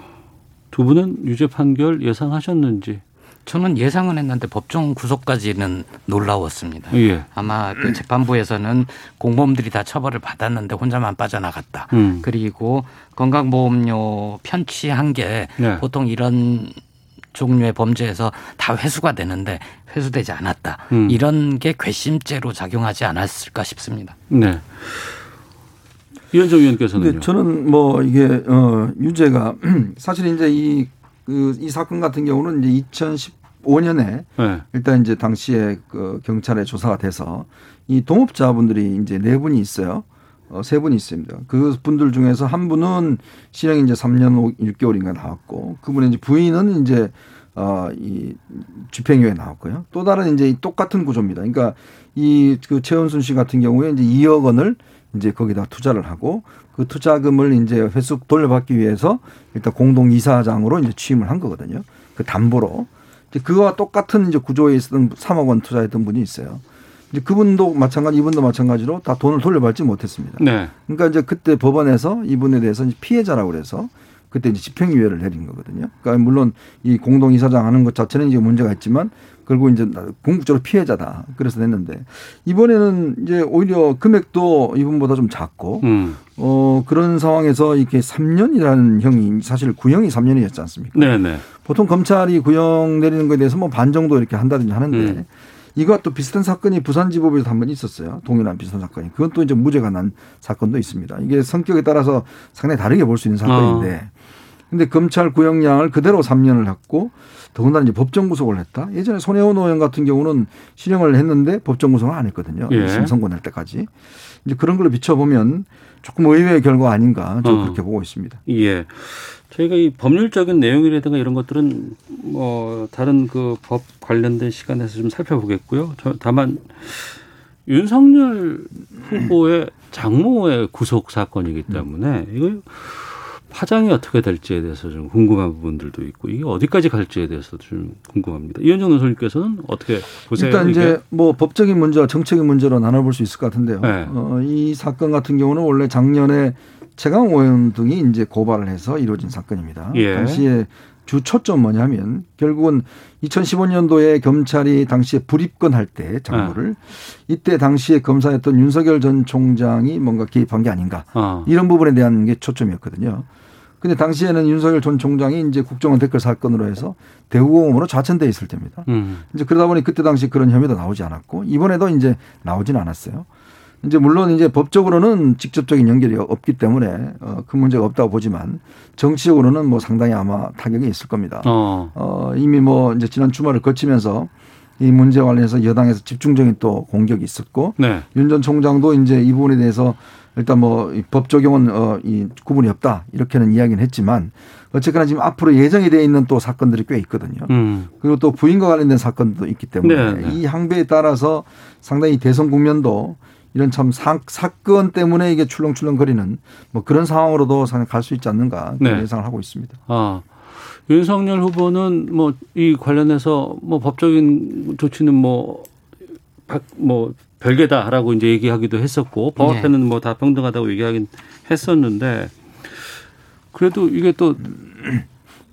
두 분은 유죄 판결 예상하셨는지? 저는 예상은 했는데 법정 구속까지는 놀라웠습니다. 예. 아마 그 재판부에서는 공범들이 다 처벌을 받았는데 혼자만 빠져나갔다. 음. 그리고 건강보험료 편취한 게 네. 보통 이런 종류의 범죄에서 다 회수가 되는데 회수되지 않았다. 음. 이런 게 괘씸죄로 작용하지 않았을까 싶습니다. 네. 의원께서는요. 근데 저는 뭐 이게 어 유죄가 사실 이제 이그 이 사건 같은 경우는 이제 2015년에 네. 일단 이제 당시에 그 경찰에 조사가 돼서 이 동업자분들이 이제 네 분이 있어요. 어, 세 분이 있습니다. 그 분들 중에서 한 분은 실형이 이제 3년 6개월인가 나왔고 그분의 이제 부인은 이제 어, 이 집행유예 나왔고요. 또 다른 이제 이 똑같은 구조입니다. 그러니까 이 그 최은순 씨 같은 경우에 이제 2억 원을 이제 거기다 투자를 하고 그 투자금을 이제 회수 돌려받기 위해서 일단 공동 이사장으로 이제 취임을 한 거거든요. 그 담보로. 이제 그와 똑같은 이제 구조에 있었던 3억 원 투자했던 분이 있어요. 이제 그분도 마찬가지, 이분도 마찬가지로 다 돈을 돌려받지 못했습니다. 네. 그러니까 이제 그때 법원에서 이분에 대해서 이제 피해자라고 그래서 그때 이제 집행유예를 내린 거거든요. 그러니까 물론 이 공동 이사장 하는 것 자체는 이제 문제가 있지만 결국 이제 궁극적으로 피해자다. 그래서 냈는데 이번에는 이제 오히려 금액도 이분보다 좀 작고 음. 어 그런 상황에서 이렇게 3년이라는 형이 사실 구형이 3년이었지 않습니까? 네네. 보통 검찰이 구형 내리는 거에 대해서 뭐 반 정도 이렇게 한다든지 하는데 음. 이거와 또 비슷한 사건이 부산지법에서 한 번 있었어요. 동일한 비슷한 사건이. 그건 또 이제 무죄가 난 사건도 있습니다. 이게 성격에 따라서 상당히 다르게 볼 수 있는 사건인데 근데 검찰 구형량을 그대로 3년을 했고 더군다나 이제 법정 구속을 했다. 예전에 손혜원 의원 같은 경우는 실형을 했는데 법정 구속을 안 했거든요. 예. 1심 선고 낼 때까지. 이제 그런 걸로 비춰보면 조금 의외의 결과 아닌가 저는 어. 그렇게 보고 있습니다. 예. 저희가 이 법률적인 내용이라든가 이런 것들은 뭐 다른 그 법 관련된 시간에서 좀 살펴보겠고요. 저 다만 윤석열 후보의 장모의 구속 사건이기 때문에 이거 파장이 어떻게 될지에 대해서 좀 궁금한 부분들도 있고 이게 어디까지 갈지에 대해서 좀 궁금합니다. 이현정 논설님께서는 어떻게 보세요? 일단 이게? 이제 뭐 법적인 문제와 정책인 문제로 나눠볼 수 있을 것 같은데요. 네. 어, 이 사건 같은 경우는 원래 작년에 최강 의원 등이 이제 고발을 해서 이루어진 사건입니다. 예. 당시에 주 초점 뭐냐면 결국은 2015년도에 검찰이 당시에 불입건 할 때 장모를 네. 이때 당시에 검사였던 윤석열 전 총장이 뭔가 개입한 게 아닌가 어. 이런 부분에 대한 게 초점이었거든요. 근데 당시에는 윤석열 전 총장이 이제 국정원 댓글 사건으로 해서 대우공업으로 좌천돼 있을 때입니다. 음. 이제 그러다 보니 그때 당시 그런 혐의도 나오지 않았고 이번에도 이제 나오진 않았어요. 이제 물론 이제 법적으로는 직접적인 연결이 없기 때문에 어, 큰 문제가 없다고 보지만 정치적으로는 뭐 상당히 아마 타격이 있을 겁니다. 어. 어, 이미 뭐 이제 지난 주말을 거치면서 이 문제 관련해서 여당에서 집중적인 또 공격이 있었고 네. 윤전 총장도 이제 이 부분에 대해서 일단 뭐 법 적용은 어, 이 구분이 없다 이렇게는 이야기는 했지만 어쨌거나 지금 앞으로 예정이 돼 있는 또 사건들이 꽤 있거든요. 음. 그리고 또 부인과 관련된 사건도 있기 때문에 네, 네. 이 항배에 따라서 상당히 대선 국면도 이런 참 사, 사건 때문에 이게 출렁출렁거리는 뭐 그런 상황으로도 상당히 갈수 있지 않는가 그런 네. 예상을 하고 있습니다. 아. 윤석열 후보는 뭐 이 관련해서 뭐 법적인 조치는 뭐, 박- 뭐 별개다라고 이제 얘기하기도 했었고 법 네. 앞에는 뭐다 평등하다고 얘기하긴 했었는데 그래도 이게 또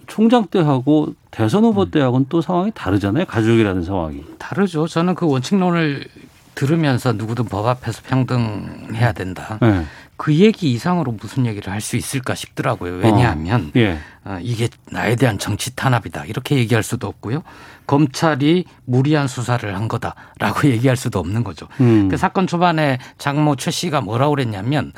총장 때하고 대선 후보 때하고는 또 상황이 다르잖아요. 가족이라는 상황이. 다르죠. 저는 그 원칙론을 들으면서 누구든 법 앞에서 평등해야 된다. 네. 그 얘기 이상으로 무슨 얘기를 할 수 있을까 싶더라고요. 왜냐하면 예. 어, 이게 나에 대한 정치 탄압이다 이렇게 얘기할 수도 없고요. 검찰이 무리한 수사를 한 거다라고 얘기할 수도 없는 거죠. 음. 그 사건 초반에 장모 최 씨가 뭐라고 그랬냐면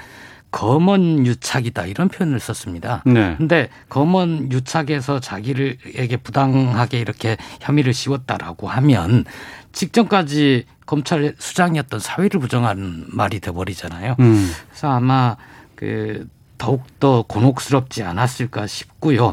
검언 유착이다 이런 표현을 썼습니다. 네. 근데 검언 유착에서 자기를에게 부당하게 이렇게 혐의를 씌웠다라고 하면 직전까지 검찰 수장이었던 사회를 부정하는 말이 돼버리잖아요. 음. 그래서 아마 그 더욱더 곤혹스럽지 않았을까 싶고요.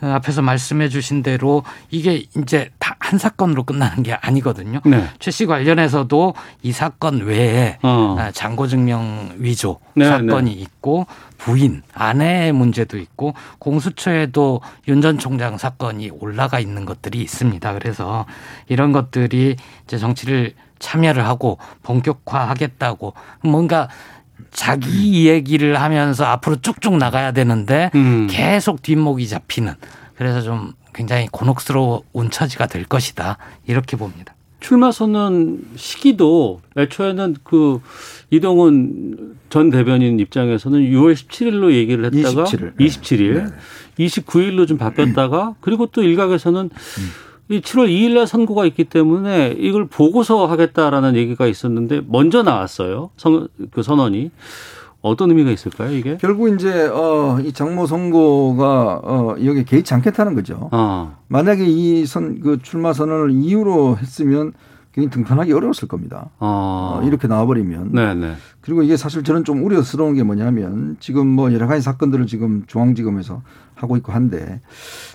어, 앞에서 말씀해 주신 대로 이게 이제 다 한 사건으로 끝나는 게 아니거든요. 네. 최씨 관련해서도 이 사건 외에 어. 아, 장고증명 위조 네, 사건이 네. 있고 부인 아내의 문제도 있고 공수처에도 윤 전 총장 사건이 올라가 있는 것들이 있습니다. 그래서 이런 것들이 이제 정치를 참여를 하고 본격화하겠다고 뭔가 자기 얘기를 하면서 앞으로 쭉쭉 나가야 되는데 음. 계속 뒷목이 잡히는 그래서 좀 굉장히 곤혹스러운 처지가 될 것이다 이렇게 봅니다. 출마 선언 시기도 애초에는 그 이동훈 전 대변인 입장에서는 6월 17일로 얘기를 했다가 27일. 네. 27일, 29일로 좀 바뀌었다가 그리고 또 일각에서는 이 7월 2일 날 선고가 있기 때문에 이걸 보고서 하겠다라는 얘기가 있었는데 먼저 나왔어요. 선, 그 선언이. 어떤 의미가 있을까요, 이게? 결국 이제 어, 이 장모 선고가 어, 여기에 개의치 않겠다는 거죠. 아, 만약에 이 선 그 출마 선언을 이유로 했으면 굉장히 등판하기 어려웠을 겁니다. 아. 어, 이렇게 나와버리면 네네. 그리고 이게 사실 저는 좀 우려스러운 게 뭐냐면 지금 뭐 여러 가지 사건들을 지금 중앙지검에서 하고 있고 한데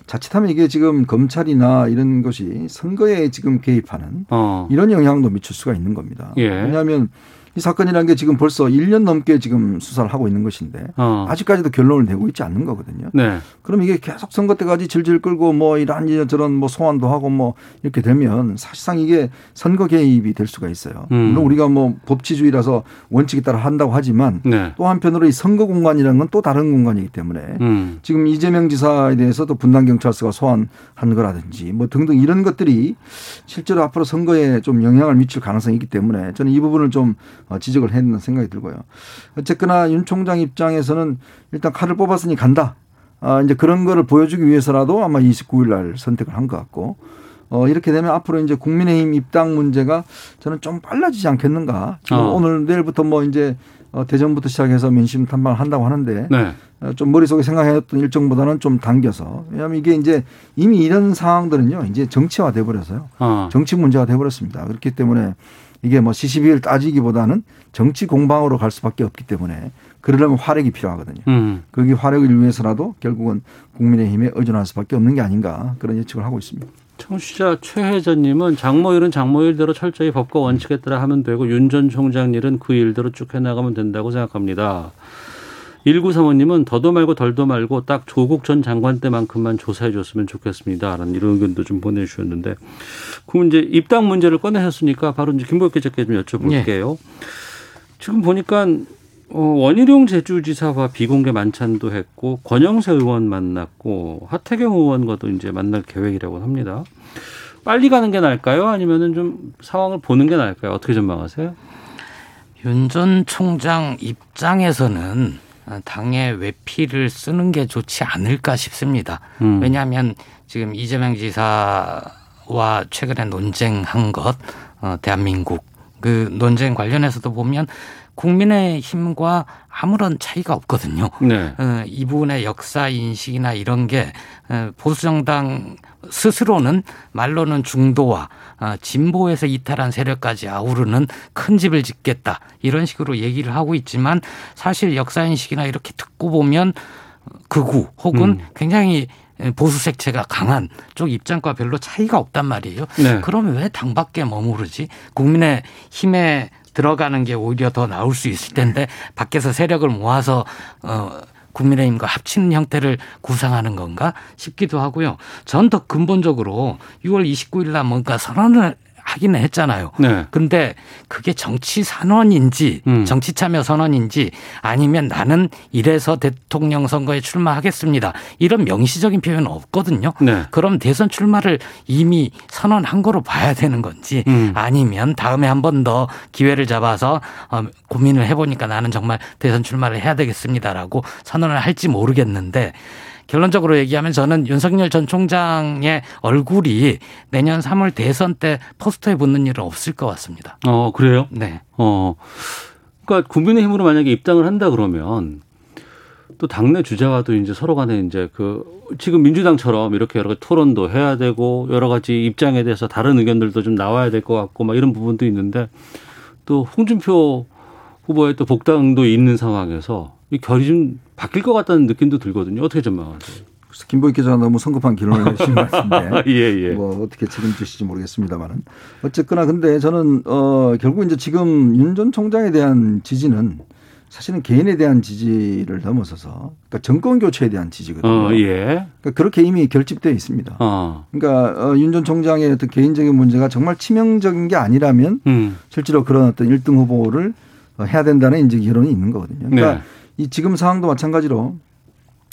자칫하면 이게 지금 검찰이나 이런 것이 선거에 지금 개입하는 어. 이런 영향도 미칠 수가 있는 겁니다. 예. 왜냐하면 이 사건이라는 게 지금 벌써 1년 넘게 지금 수사를 하고 있는 것인데 어. 아직까지도 결론을 내고 있지 않는 거거든요. 네. 그럼 이게 계속 선거 때까지 질질 끌고 뭐 이런 저런 뭐 소환도 하고 뭐 이렇게 되면 사실상 이게 선거 개입이 될 수가 있어요. 음. 물론 우리가 뭐 법치주의라서 원칙에 따라 한다고 하지만 네. 또 한편으로 이 선거 공간이라는 건 또 다른 공간이기 때문에 음. 지금 이재명 지사에 대해서도 분당 경찰서가 소환한 거라든지 뭐 등등 이런 것들이 실제로 앞으로 선거에 좀 영향을 미칠 가능성이 있기 때문에 저는 이 부분을 좀 어, 지적을 해야 된다는 생각이 들고요. 어쨌거나 윤 총장 입장에서는 일단 칼을 뽑았으니 간다. 아, 이제 그런 거를 보여주기 위해서라도 아마 29일 날 선택을 한 것 같고 어, 이렇게 되면 앞으로 이제 국민의힘 입당 문제가 저는 좀 빨라지지 않겠는가. 지금 어. 오늘 내일부터 뭐 이제 어, 대전부터 시작해서 민심 탐방을 한다고 하는데 네. 어, 좀 머릿속에 생각했던 일정보다는 좀 당겨서 왜냐하면 이게 이제 이미 이런 상황들은요 이제 정치화 돼 버려서요 어. 정치 문제가 돼 버렸습니다 그렇기 때문에 이게 뭐 시시비를 따지기보다는 정치 공방으로 갈 수밖에 없기 때문에 그러려면 화력이 필요하거든요 음. 거기 화력을 위해서라도 결국은 국민의힘에 의존할 수밖에 없는 게 아닌가 그런 예측을 하고 있습니다. 청취자 최혜전님은 장모일은 장모일대로 철저히 법과 원칙에 따라 하면 되고 윤 전 총장 일은 그 일대로 쭉 해나가면 된다고 생각합니다. 1935님은 더도 말고 덜도 말고 딱 조국 전 장관 때만큼만 조사해 줬으면 좋겠습니다. 라는 이런 의견도 좀 보내주셨는데 그럼 이제 입당 문제를 꺼내셨으니까 바로 이제 김보혁 기자께 좀 여쭤볼게요. 지금 보니까 어, 원희룡 제주지사와 비공개 만찬도 했고 권영세 의원 만났고 하태경 의원과도 이제 만날 계획이라고 합니다. 빨리 가는 게 나을까요? 아니면은 좀 상황을 보는 게 나을까요? 어떻게 전망하세요? 윤 전 총장 입장에서는 당의 외피를 쓰는 게 좋지 않을까 싶습니다. 음. 왜냐하면 지금 이재명 지사와 최근에 논쟁한 것, 어, 대한민국 그 논쟁 관련해서도 보면 국민의 힘과 아무런 차이가 없거든요. 네. 어, 이 부분의 역사 인식이나 이런 게 어, 보수정당 스스로는 말로는 중도와 어, 진보에서 이탈한 세력까지 아우르는 큰 집을 짓겠다 이런 식으로 얘기를 하고 있지만 사실 역사 인식이나 이렇게 듣고 보면 극우 혹은 음. 굉장히 보수 색채가 강한 쪽 입장과 별로 차이가 없단 말이에요. 네. 그러면 왜 당 밖에 머무르지? 국민의 힘에 들어가는 게 오히려 더 나올 수 있을 텐데 밖에서 세력을 모아서 어 국민의힘과 합치는 형태를 구상하는 건가 싶기도 하고요. 전 더 근본적으로 6월 29일 날 뭔가 선언을 하기는 했잖아요. 네. 근데 그게 정치 선언인지 음. 정치 참여 선언인지 아니면 나는 이래서 대통령 선거에 출마하겠습니다. 이런 명시적인 표현은 없거든요. 네. 그럼 대선 출마를 이미 선언한 거로 봐야 되는 건지 음. 아니면 다음에 한 번 더 기회를 잡아서 어, 고민을 해보니까 나는 정말 대선 출마를 해야 되겠습니다라고 선언을 할지 모르겠는데 결론적으로 얘기하면 저는 윤석열 전 총장의 얼굴이 내년 3월 대선 때 포스터에 붙는 일은 없을 것 같습니다. 어, 그래요? 네. 어. 그러니까 국민의힘으로 만약에 입당을 한다 그러면 또 당내 주자와도 이제 서로 간에 이제 그 지금 민주당처럼 이렇게 여러 가지 토론도 해야 되고 여러 가지 입장에 대해서 다른 의견들도 좀 나와야 될 것 같고 막 이런 부분도 있는데 또 홍준표 후보의 또 복당도 있는 상황에서 이 결이 좀 바뀔 것 같다는 느낌도 들거든요. 어떻게 전망하세요? 그래서 김보익 기자가 너무 성급한 결론을 내신 것 같은데 예, 예. 뭐 어떻게 책임지실지 모르겠습니다만은 어쨌거나 근데 저는 어 결국 이제 지금 윤 전 총장에 대한 지지는 사실은 개인에 대한 지지를 넘어서서 그러니까 정권 교체에 대한 지지거든요. 어, 예. 그러니까 그렇게 이미 결집되어 있습니다. 어. 그러니까 어, 윤 전 총장의 어떤 개인적인 문제가 정말 치명적인 게 아니라면 음. 실제로 그런 어떤 1등 후보를 어, 해야 된다는 이제 결론이 있는 거거든요. 그러니까 네. 이 지금 상황도 마찬가지로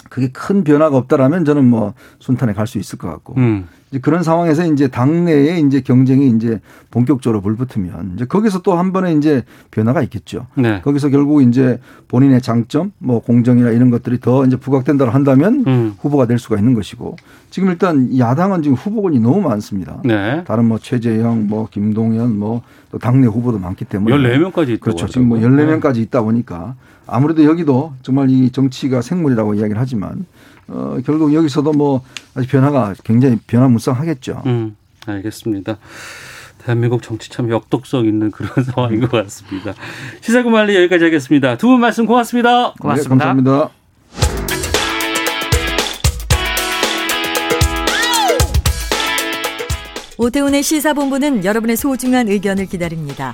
그게 큰 변화가 없다라면 저는 뭐 순탄에 갈 수 있을 것 같고 음. 이제 그런 상황에서 이제 당내에 이제 경쟁이 이제 본격적으로 불붙으면 이제 거기서 또 한 번에 이제 변화가 있겠죠. 네. 거기서 결국 이제 본인의 장점, 뭐 공정이나 이런 것들이 더 이제 부각된다고 한다면 음. 후보가 될 수가 있는 것이고 지금 일단 야당은 지금 후보군이 너무 많습니다. 네. 다른 뭐 최재형, 뭐 김동연, 뭐 또 당내 후보도 많기 때문에 14명까지 있다고 그렇죠. 지금 뭐 하더라고요. 14명까지 있다 보니까 아무래도 여기도 정말 이 정치가 생물이라고 이야기를 하지만 어 결국 여기서도 뭐 아직 변화가 굉장히 변화무쌍하겠죠. 음, 알겠습니다. 대한민국 정치 참 역독성 있는 그런 상황인 것 같습니다. 시사구말리 여기까지 하겠습니다. 두 분 말씀 고맙습니다. 네, 감사합니다. 오태훈의 시사본부는 여러분의 소중한 의견을 기다립니다.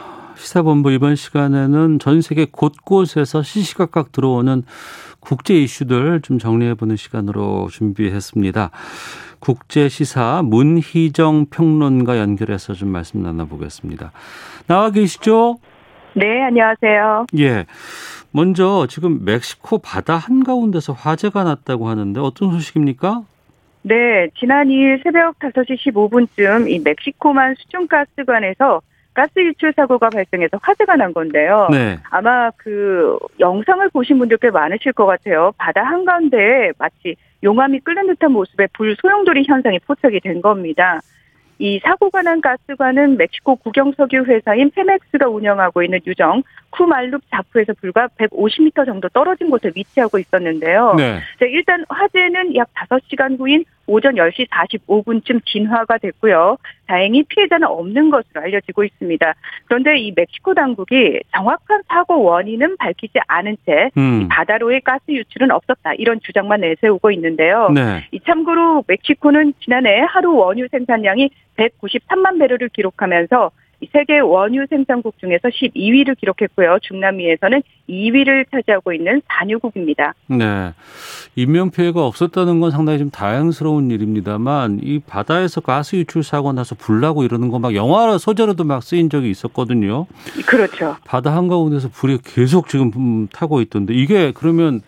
시사본부 이번 시간에는 전 세계 곳곳에서 시시각각 들어오는 국제 이슈들 좀 정리해보는 시간으로 준비했습니다. 국제 시사 문희정 평론가 연결해서 좀 말씀 나눠보겠습니다. 나와 계시죠? 네, 안녕하세요. 예. 먼저 지금 멕시코 바다 한가운데서 화재가 났다고 하는데 어떤 소식입니까? 네, 지난 2일 새벽 5시 15분쯤 이 멕시코만 수중가스관에서 가스 유출 사고가 발생해서 화재가 난 건데요. 네. 아마 그 영상을 보신 분들 꽤 많으실 것 같아요. 바다 한가운데에 마치 용암이 끓는 듯한 모습의 불 소용돌이 현상이 포착이 된 겁니다. 이 사고가 난 가스관은 멕시코 국영석유 회사인 페맥스가 운영하고 있는 유정 쿠말룹 자프에서 불과 150m 정도 떨어진 곳에 위치하고 있었는데요. 네. 자, 일단 화재는 약 5시간 후인 오전 10시 45분쯤 진화가 됐고요. 다행히 피해자는 없는 것으로 알려지고 있습니다. 그런데 이 멕시코 당국이 정확한 사고 원인은 밝히지 않은 채 음. 바다로의 가스 유출은 없었다 이런 주장만 내세우고 있는데요. 네. 이 참고로 멕시코는 지난해 하루 원유 생산량이 193만 배럴을 기록하면서 이 세계 원유 생산국 중에서 12위를 기록했고요. 중남미에서는 2위를 차지하고 있는 산유국입니다. 네. 인명 피해가 없었다는 건 상당히 좀 다양스러운 일입니다만 이 바다에서 가스 유출 사고 나서 불나고 이러는 거 막 영화 소재로도 막 쓰인 적이 있었거든요. 그렇죠. 바다 한가운데서 불이 계속 지금 음, 타고 있던데 이게 그러면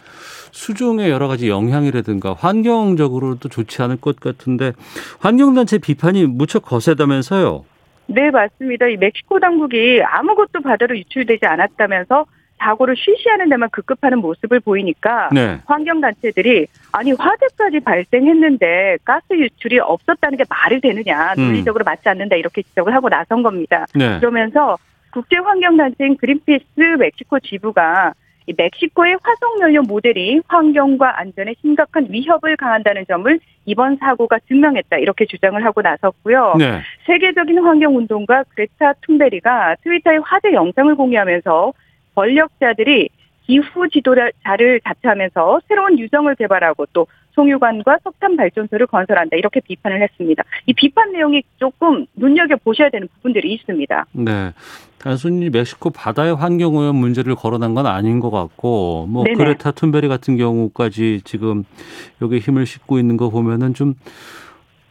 수중의 여러 가지 영향이라든가 환경적으로도 좋지 않을 것 같은데 환경단체 비판이 무척 거세다면서요. 네, 맞습니다. 이 멕시코 당국이 아무것도 바다로 유출되지 않았다면서 사고를 쉬쉬하는 데만 급급하는 모습을 보이니까 네. 환경단체들이 아니 화재까지 발생했는데 가스 유출이 없었다는 게 말이 되느냐 음. 논리적으로 맞지 않는다 이렇게 지적을 하고 나선 겁니다. 네. 그러면서 국제환경단체인 그린피스 멕시코 지부가 이 멕시코의 화석연료 모델이 환경과 안전에 심각한 위협을 가한다는 점을 이번 사고가 증명했다 이렇게 주장을 하고 나섰고요. 네. 세계적인 환경운동가 그레타 툰베리가 트위터에 화재 영상을 공유하면서 권력자들이 기후 지도자를 자처하면서 새로운 유정을 개발하고 또 송유관과 석탄 발전소를 건설한다 이렇게 비판을 했습니다. 이 비판 내용이 조금 눈여겨 보셔야 되는 부분들이 있습니다. 네. 단순히 멕시코 바다의 환경 오염 문제를 거론한 건 아닌 것 같고 뭐 네네. 그레타 툰베리 같은 경우까지 지금 여기 힘을 싣고 있는 거 보면은 좀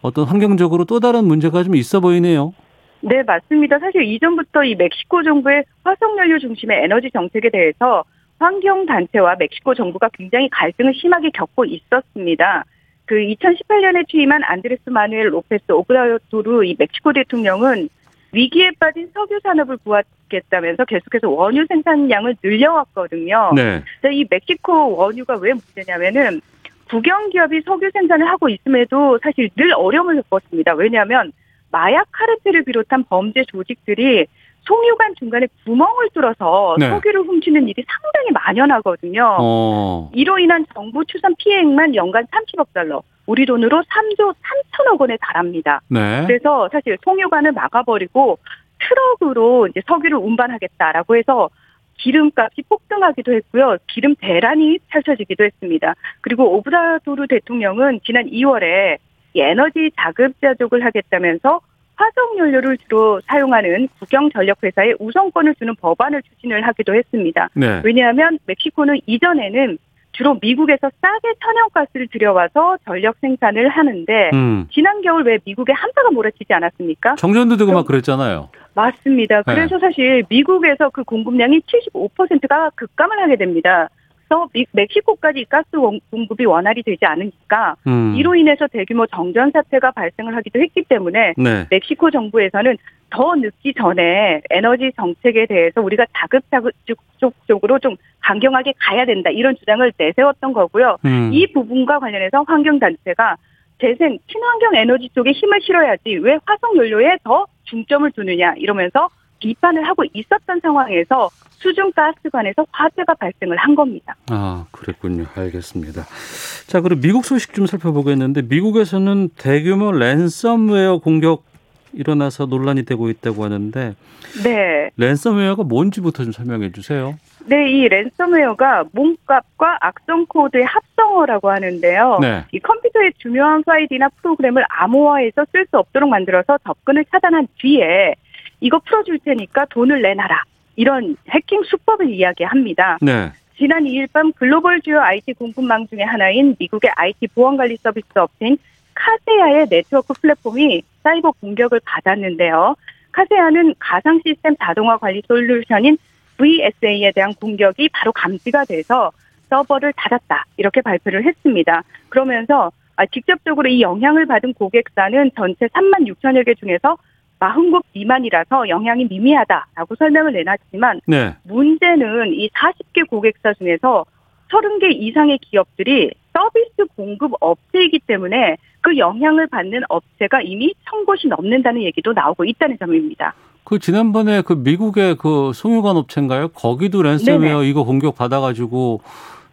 어떤 환경적으로 또 다른 문제가 좀 있어 보이네요. 네, 맞습니다. 사실 이전부터 이 멕시코 정부의 화석연료 중심의 에너지 정책에 대해서 환경 단체와 멕시코 정부가 굉장히 갈등을 심하게 겪고 있었습니다. 그 2018년에 취임한 안드레스 마누엘 로페스 오브라도르 이 멕시코 대통령은 위기에 빠진 석유 산업을 구하겠다면서 계속해서 원유 생산량을 늘려왔거든요. 네. 이 멕시코 원유가 왜 문제냐면은 국영 기업이 석유 생산을 하고 있음에도 사실 늘 어려움을 겪었습니다. 왜냐하면 마약 카르텔을 비롯한 범죄 조직들이 송유관 중간에 구멍을 뚫어서 네. 석유를 훔치는 일이 상당히 만연하거든요. 어. 이로 인한 정부 추산 피해액만 연간 30억 달러, 우리 돈으로 3조 3천억 원에 달합니다. 네. 그래서 사실 송유관을 막아버리고 트럭으로 이제 석유를 운반하겠다라고 해서 기름값이 폭등하기도 했고요. 기름 대란이 펼쳐지기도 했습니다. 그리고 오브라도르 대통령은 지난 2월에 이 에너지 자급 자족을 하겠다면서 화석 연료를 주로 사용하는 국영 전력 회사에 우선권을 주는 법안을 추진을 하기도 했습니다. 네. 왜냐하면 멕시코는 이전에는 주로 미국에서 싸게 천연가스를 들여와서 전력 생산을 하는데 음. 지난 겨울 왜 미국에 한파가 몰아치지 않았습니까? 정전도 되고 막 그랬잖아요. 맞습니다. 네. 그래서 사실 미국에서 그 공급량이 75%가 급감을 하게 됩니다. 미- 멕시코까지 가스 원- 공급이 원활히 되지 않으니까 음. 이로 인해서 대규모 정전 사태가 발생을 하기도 했기 때문에 네. 멕시코 정부에서는 더 늦기 전에 에너지 정책에 대해서 우리가 자급자족적으로 좀 강경하게 가야 된다 이런 주장을 내세웠던 거고요. 음. 이 부분과 관련해서 환경단체가 재생 친환경 에너지 쪽에 힘을 실어야지 왜 화석 연료에 더 중점을 두느냐 이러면서 비판을 하고 있었던 상황에서 수중가스관에서 화재가 발생을 한 겁니다. 아, 그랬군요. 알겠습니다. 자, 그럼 미국 소식 좀 살펴보겠는데 미국에서는 대규모 랜섬웨어 공격 일어나서 논란이 되고 있다고 하는데 네. 랜섬웨어가 뭔지부터 좀 설명해 주세요. 네, 이 랜섬웨어가 몸값과 악성 코드의 합성어라고 하는데요. 네. 이 컴퓨터의 중요한 파일이나 프로그램을 암호화해서 쓸 수 없도록 만들어서 접근을 차단한 뒤에 이거 풀어줄 테니까 돈을 내놔라. 이런 해킹 수법을 이야기합니다. 네. 지난 2일 밤 글로벌 주요 IT 공급망 중의 하나인 미국의 IT 보안 관리 서비스 업체인 카세아의 네트워크 플랫폼이 사이버 공격을 받았는데요. 카세아는 가상 시스템 자동화 관리 솔루션인 VSA에 대한 공격이 바로 감지가 돼서 서버를 닫았다 이렇게 발표를 했습니다. 그러면서 아, 직접적으로 이 영향을 받은 고객사는 전체 3만 6천여 개 중에서 40곳 미만이라서 영향이 미미하다라고 설명을 내놨지만 네. 문제는 이 40개 고객사 중에서 30개 이상의 기업들이 서비스 공급 업체이기 때문에 그 영향을 받는 업체가 이미 천 곳이 넘는다는 얘기도 나오고 있다는 점입니다. 그 지난번에 그 미국의 그 송유관 업체인가요? 거기도 랜섬웨어 네네. 이거 공격 받아가지고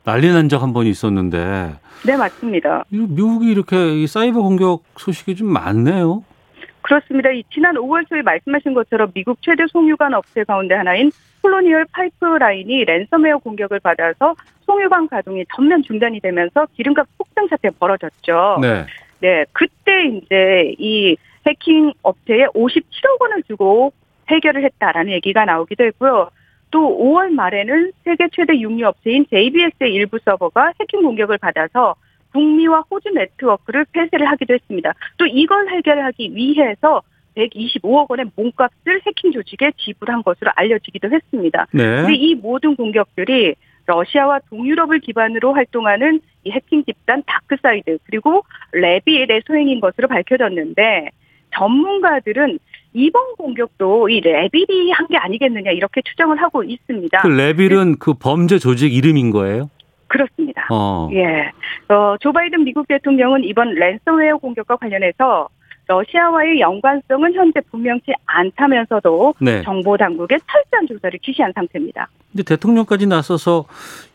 난리 난 적 한 번 있었는데 네, 맞습니다. 이 미국이 이렇게 이 사이버 공격 소식이 좀 많네요. 그렇습니다. 이 지난 5월 초에 말씀하신 것처럼 미국 최대 송유관 업체 가운데 하나인 콜로니얼 파이프라인이 랜섬웨어 공격을 받아서 송유관 가동이 전면 중단이 되면서 기름값 폭등 사태 벌어졌죠. 네. 네, 그때 이제 이 해킹 업체에 57억 원을 주고 해결을 했다라는 얘기가 나오기도 했고요. 또 5월 말에는 세계 최대 육류 업체인 JBS의 일부 서버가 해킹 공격을 받아서 북미와 호주 네트워크를 폐쇄를 하기도 했습니다. 또 이걸 해결하기 위해서 125억 원의 몸값을 해킹 조직에 지불한 것으로 알려지기도 했습니다. 네. 근데 이 모든 공격들이 러시아와 동유럽을 기반으로 활동하는 이 해킹 집단 다크사이드 그리고 레빌의 소행인 것으로 밝혀졌는데 전문가들은 이번 공격도 이 레빌이 한 게 아니겠느냐 이렇게 추정을 하고 있습니다. 그 레빌은 그 범죄 조직 이름인 거예요? 그렇습니다. 어. 예. 어, 조 바이든 미국 대통령은 이번 랜섬웨어 공격과 관련해서 러시아와의 연관성은 현재 분명치 않다면서도 네. 정보 당국에 철저한 조사를 지시한 상태입니다. 근데 대통령까지 나서서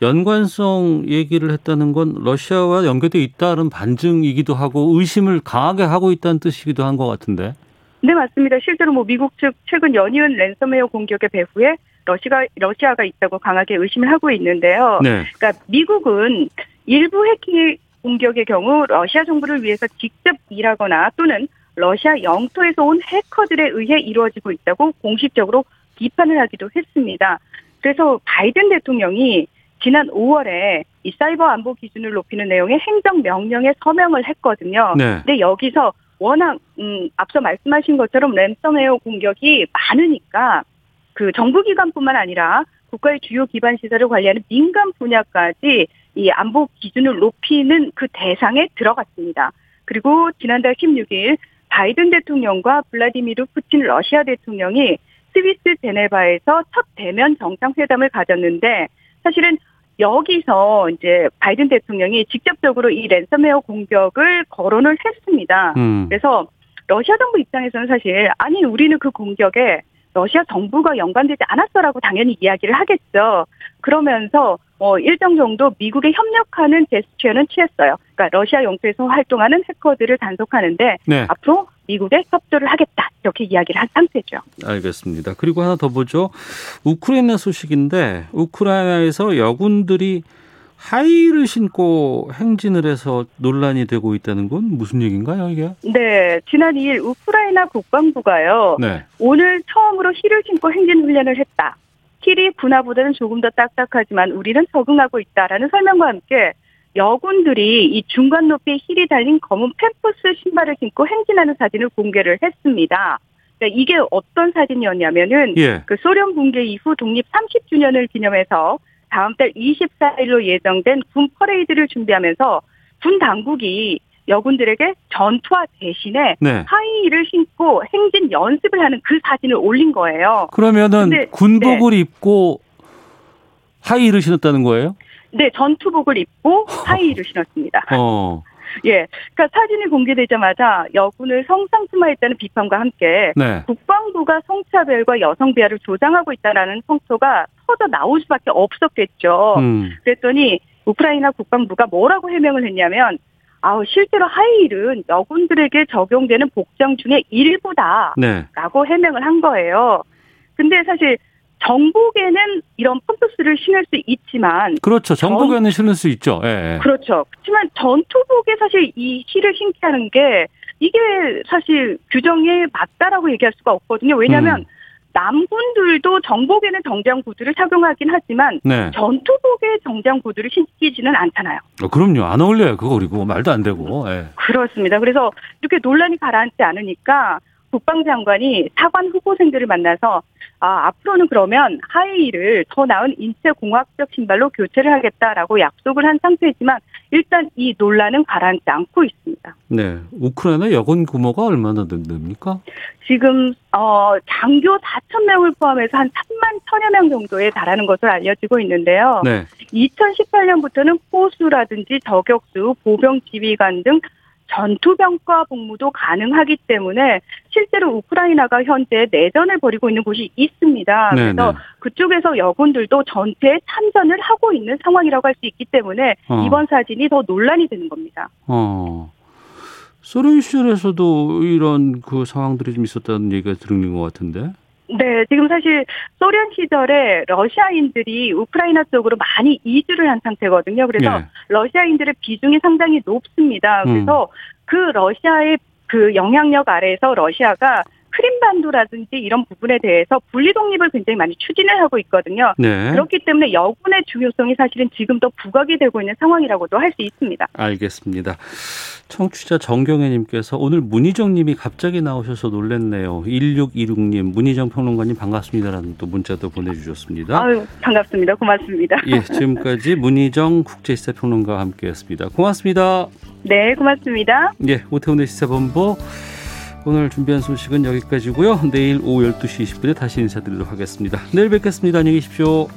연관성 얘기를 했다는 건 러시아와 연계돼 있다는 반증이기도 하고 의심을 강하게 하고 있다는 뜻이기도 한 것 같은데. 네, 맞습니다. 실제로 뭐 미국 측 최근 연이은 랜섬웨어 공격의 배후에 러시아가 러시아가 있다고 강하게 의심을 하고 있는데요. 네. 그러니까 미국은 일부 해킹 공격의 경우 러시아 정부를 위해서 직접 일하거나 또는 러시아 영토에서 온 해커들에 의해 이루어지고 있다고 공식적으로 비판을 하기도 했습니다. 그래서 바이든 대통령이 지난 5월에 이 사이버 안보 기준을 높이는 내용의 행정 명령에 서명을 했거든요. 네. 근데 여기서 워낙 음, 앞서 말씀하신 것처럼 랜섬웨어 공격이 많으니까 그 정부기관뿐만 아니라 국가의 주요 기반 시설을 관리하는 민간 분야까지 이 안보 기준을 높이는 그 대상에 들어갔습니다. 그리고 지난달 16일 바이든 대통령과 블라디미르 푸틴 러시아 대통령이 스위스 제네바에서 첫 대면 정상회담을 가졌는데 사실은 여기서 이제 바이든 대통령이 직접적으로 이 랜섬웨어 공격을 거론을 했습니다. 음. 그래서 러시아 정부 입장에서는 사실 아니 우리는 그 공격에 러시아 정부가 연관되지 않았어라고 당연히 이야기를 하겠죠. 그러면서 어 일정 정도 미국에 협력하는 제스처는 취했어요. 그러니까 러시아 영토에서 활동하는 해커들을 단속하는데 네. 앞으로 미국에 협조를 하겠다 이렇게 이야기를 한 상태죠. 알겠습니다. 그리고 하나 더 보죠. 우크라이나 소식인데 우크라이나에서 여군들이 하이를 신고 행진을 해서 논란이 되고 있다는 건 무슨 얘기인가요, 이게? 네, 지난 2일 우크라이나 국방부가요. 네. 오늘 처음으로 힐을 신고 행진 훈련을 했다. 힐이 군화보다는 조금 더 딱딱하지만 우리는 적응하고 있다라는 설명과 함께 여군들이 이 중간 높이의 힐이 달린 검은 펌프스 신발을 신고 행진하는 사진을 공개를 했습니다. 그러니까 이게 어떤 사진이었냐면은 예. 그 소련 붕괴 이후 독립 30주년을 기념해서 다음 달 24일로 예정된 군 퍼레이드를 준비하면서 군 당국이 여군들에게 전투화 대신에 네. 하이힐을 신고 행진 연습을 하는 그 사진을 올린 거예요. 그러면은 근데- 군복을 입고 하이를 신었다는 거예요? 네, 전투복을 입고 하이힐을 신었습니다. 어. 예, 그러니까 사진이 공개되자마자 여군을 성상투마했다는 비판과 함께 네. 국방부가 성차별과 여성 비하를 조장하고 있다라는 성토가 터져 나올 수밖에 없었겠죠. 음. 그랬더니 우크라이나 국방부가 뭐라고 해명을 했냐면 아우 실제로 하이힐은 여군들에게 적용되는 복장 중의 일부다라고 네. 해명을 한 거예요. 근데 사실 정복에는 이런 펌프스를 신을 수 있지만 그렇죠. 정복에는 실을 수 있죠. 예. 예. 그렇죠. 그렇지만 전투복에 사실 이 힐을 신게 하는 게 이게 사실 규정에 맞다라고 얘기할 수가 없거든요. 왜냐하면 음. 남군들도 정복에는 정장 구두를 착용하긴 하지만 네. 전투복에 정장 구두를 신기지는 않잖아요. 어, 그럼요. 안 어울려요. 그거 그리고 말도 안 되고. 예. 그렇습니다. 그래서 이렇게 논란이 가라앉지 않으니까 국방장관이 사관 후보생들을 만나서 아, 앞으로는 그러면 하이힐을 더 나은 인체 공학적 신발로 교체를 하겠다라고 약속을 한 상태지만 일단 이 논란은 가라앉지 않고 있습니다. 네. 우크라이나 여군 규모가 얼마나 됩니까? 지금 어 장교 4천 명을 포함해서 한 3만 천여 명 정도에 달하는 것으로 알려지고 있는데요. 네. 2018년부터는 포수라든지 저격수, 보병 지휘관 등 전투병과 복무도 가능하기 때문에 실제로 우크라이나가 현재 내전을 벌이고 있는 곳이 있습니다. 네, 그래서 네. 그쪽에서 여군들도 전투에 참전을 하고 있는 상황이라고 할 수 있기 때문에 어. 이번 사진이 더 논란이 되는 겁니다. 어. 소련 시절에서도 이런 그 상황들이 좀 있었다는 얘기가 들은 것 같은데. 네, 지금 사실 소련 시절에 러시아인들이 우크라이나 쪽으로 많이 이주를 한 상태거든요. 그래서 예. 러시아인들의 비중이 상당히 높습니다. 음. 그래서 그 러시아의 그 영향력 아래에서 러시아가 크림반도라든지 이런 부분에 대해서 분리 독립을 굉장히 많이 추진을 하고 있거든요. 네. 그렇기 때문에 여군의 중요성이 사실은 지금 더 부각이 되고 있는 상황이라고도 할 수 있습니다. 알겠습니다. 청취자 정경혜님께서 오늘 문희정 님이 갑자기 나오셔서 놀랬네요. 1626님, 문희정 평론가님 반갑습니다라는 또 문자도 보내주셨습니다. 아유, 반갑습니다. 고맙습니다. 예, 지금까지 문희정 국제시사 평론가와 함께했습니다. 고맙습니다. 네, 고맙습니다. 예, 오태훈의 시사본부 오늘 준비한 소식은 여기까지고요. 내일 오후 12시 20분에 다시 인사드리도록 하겠습니다. 내일 뵙겠습니다. 안녕히 계십시오.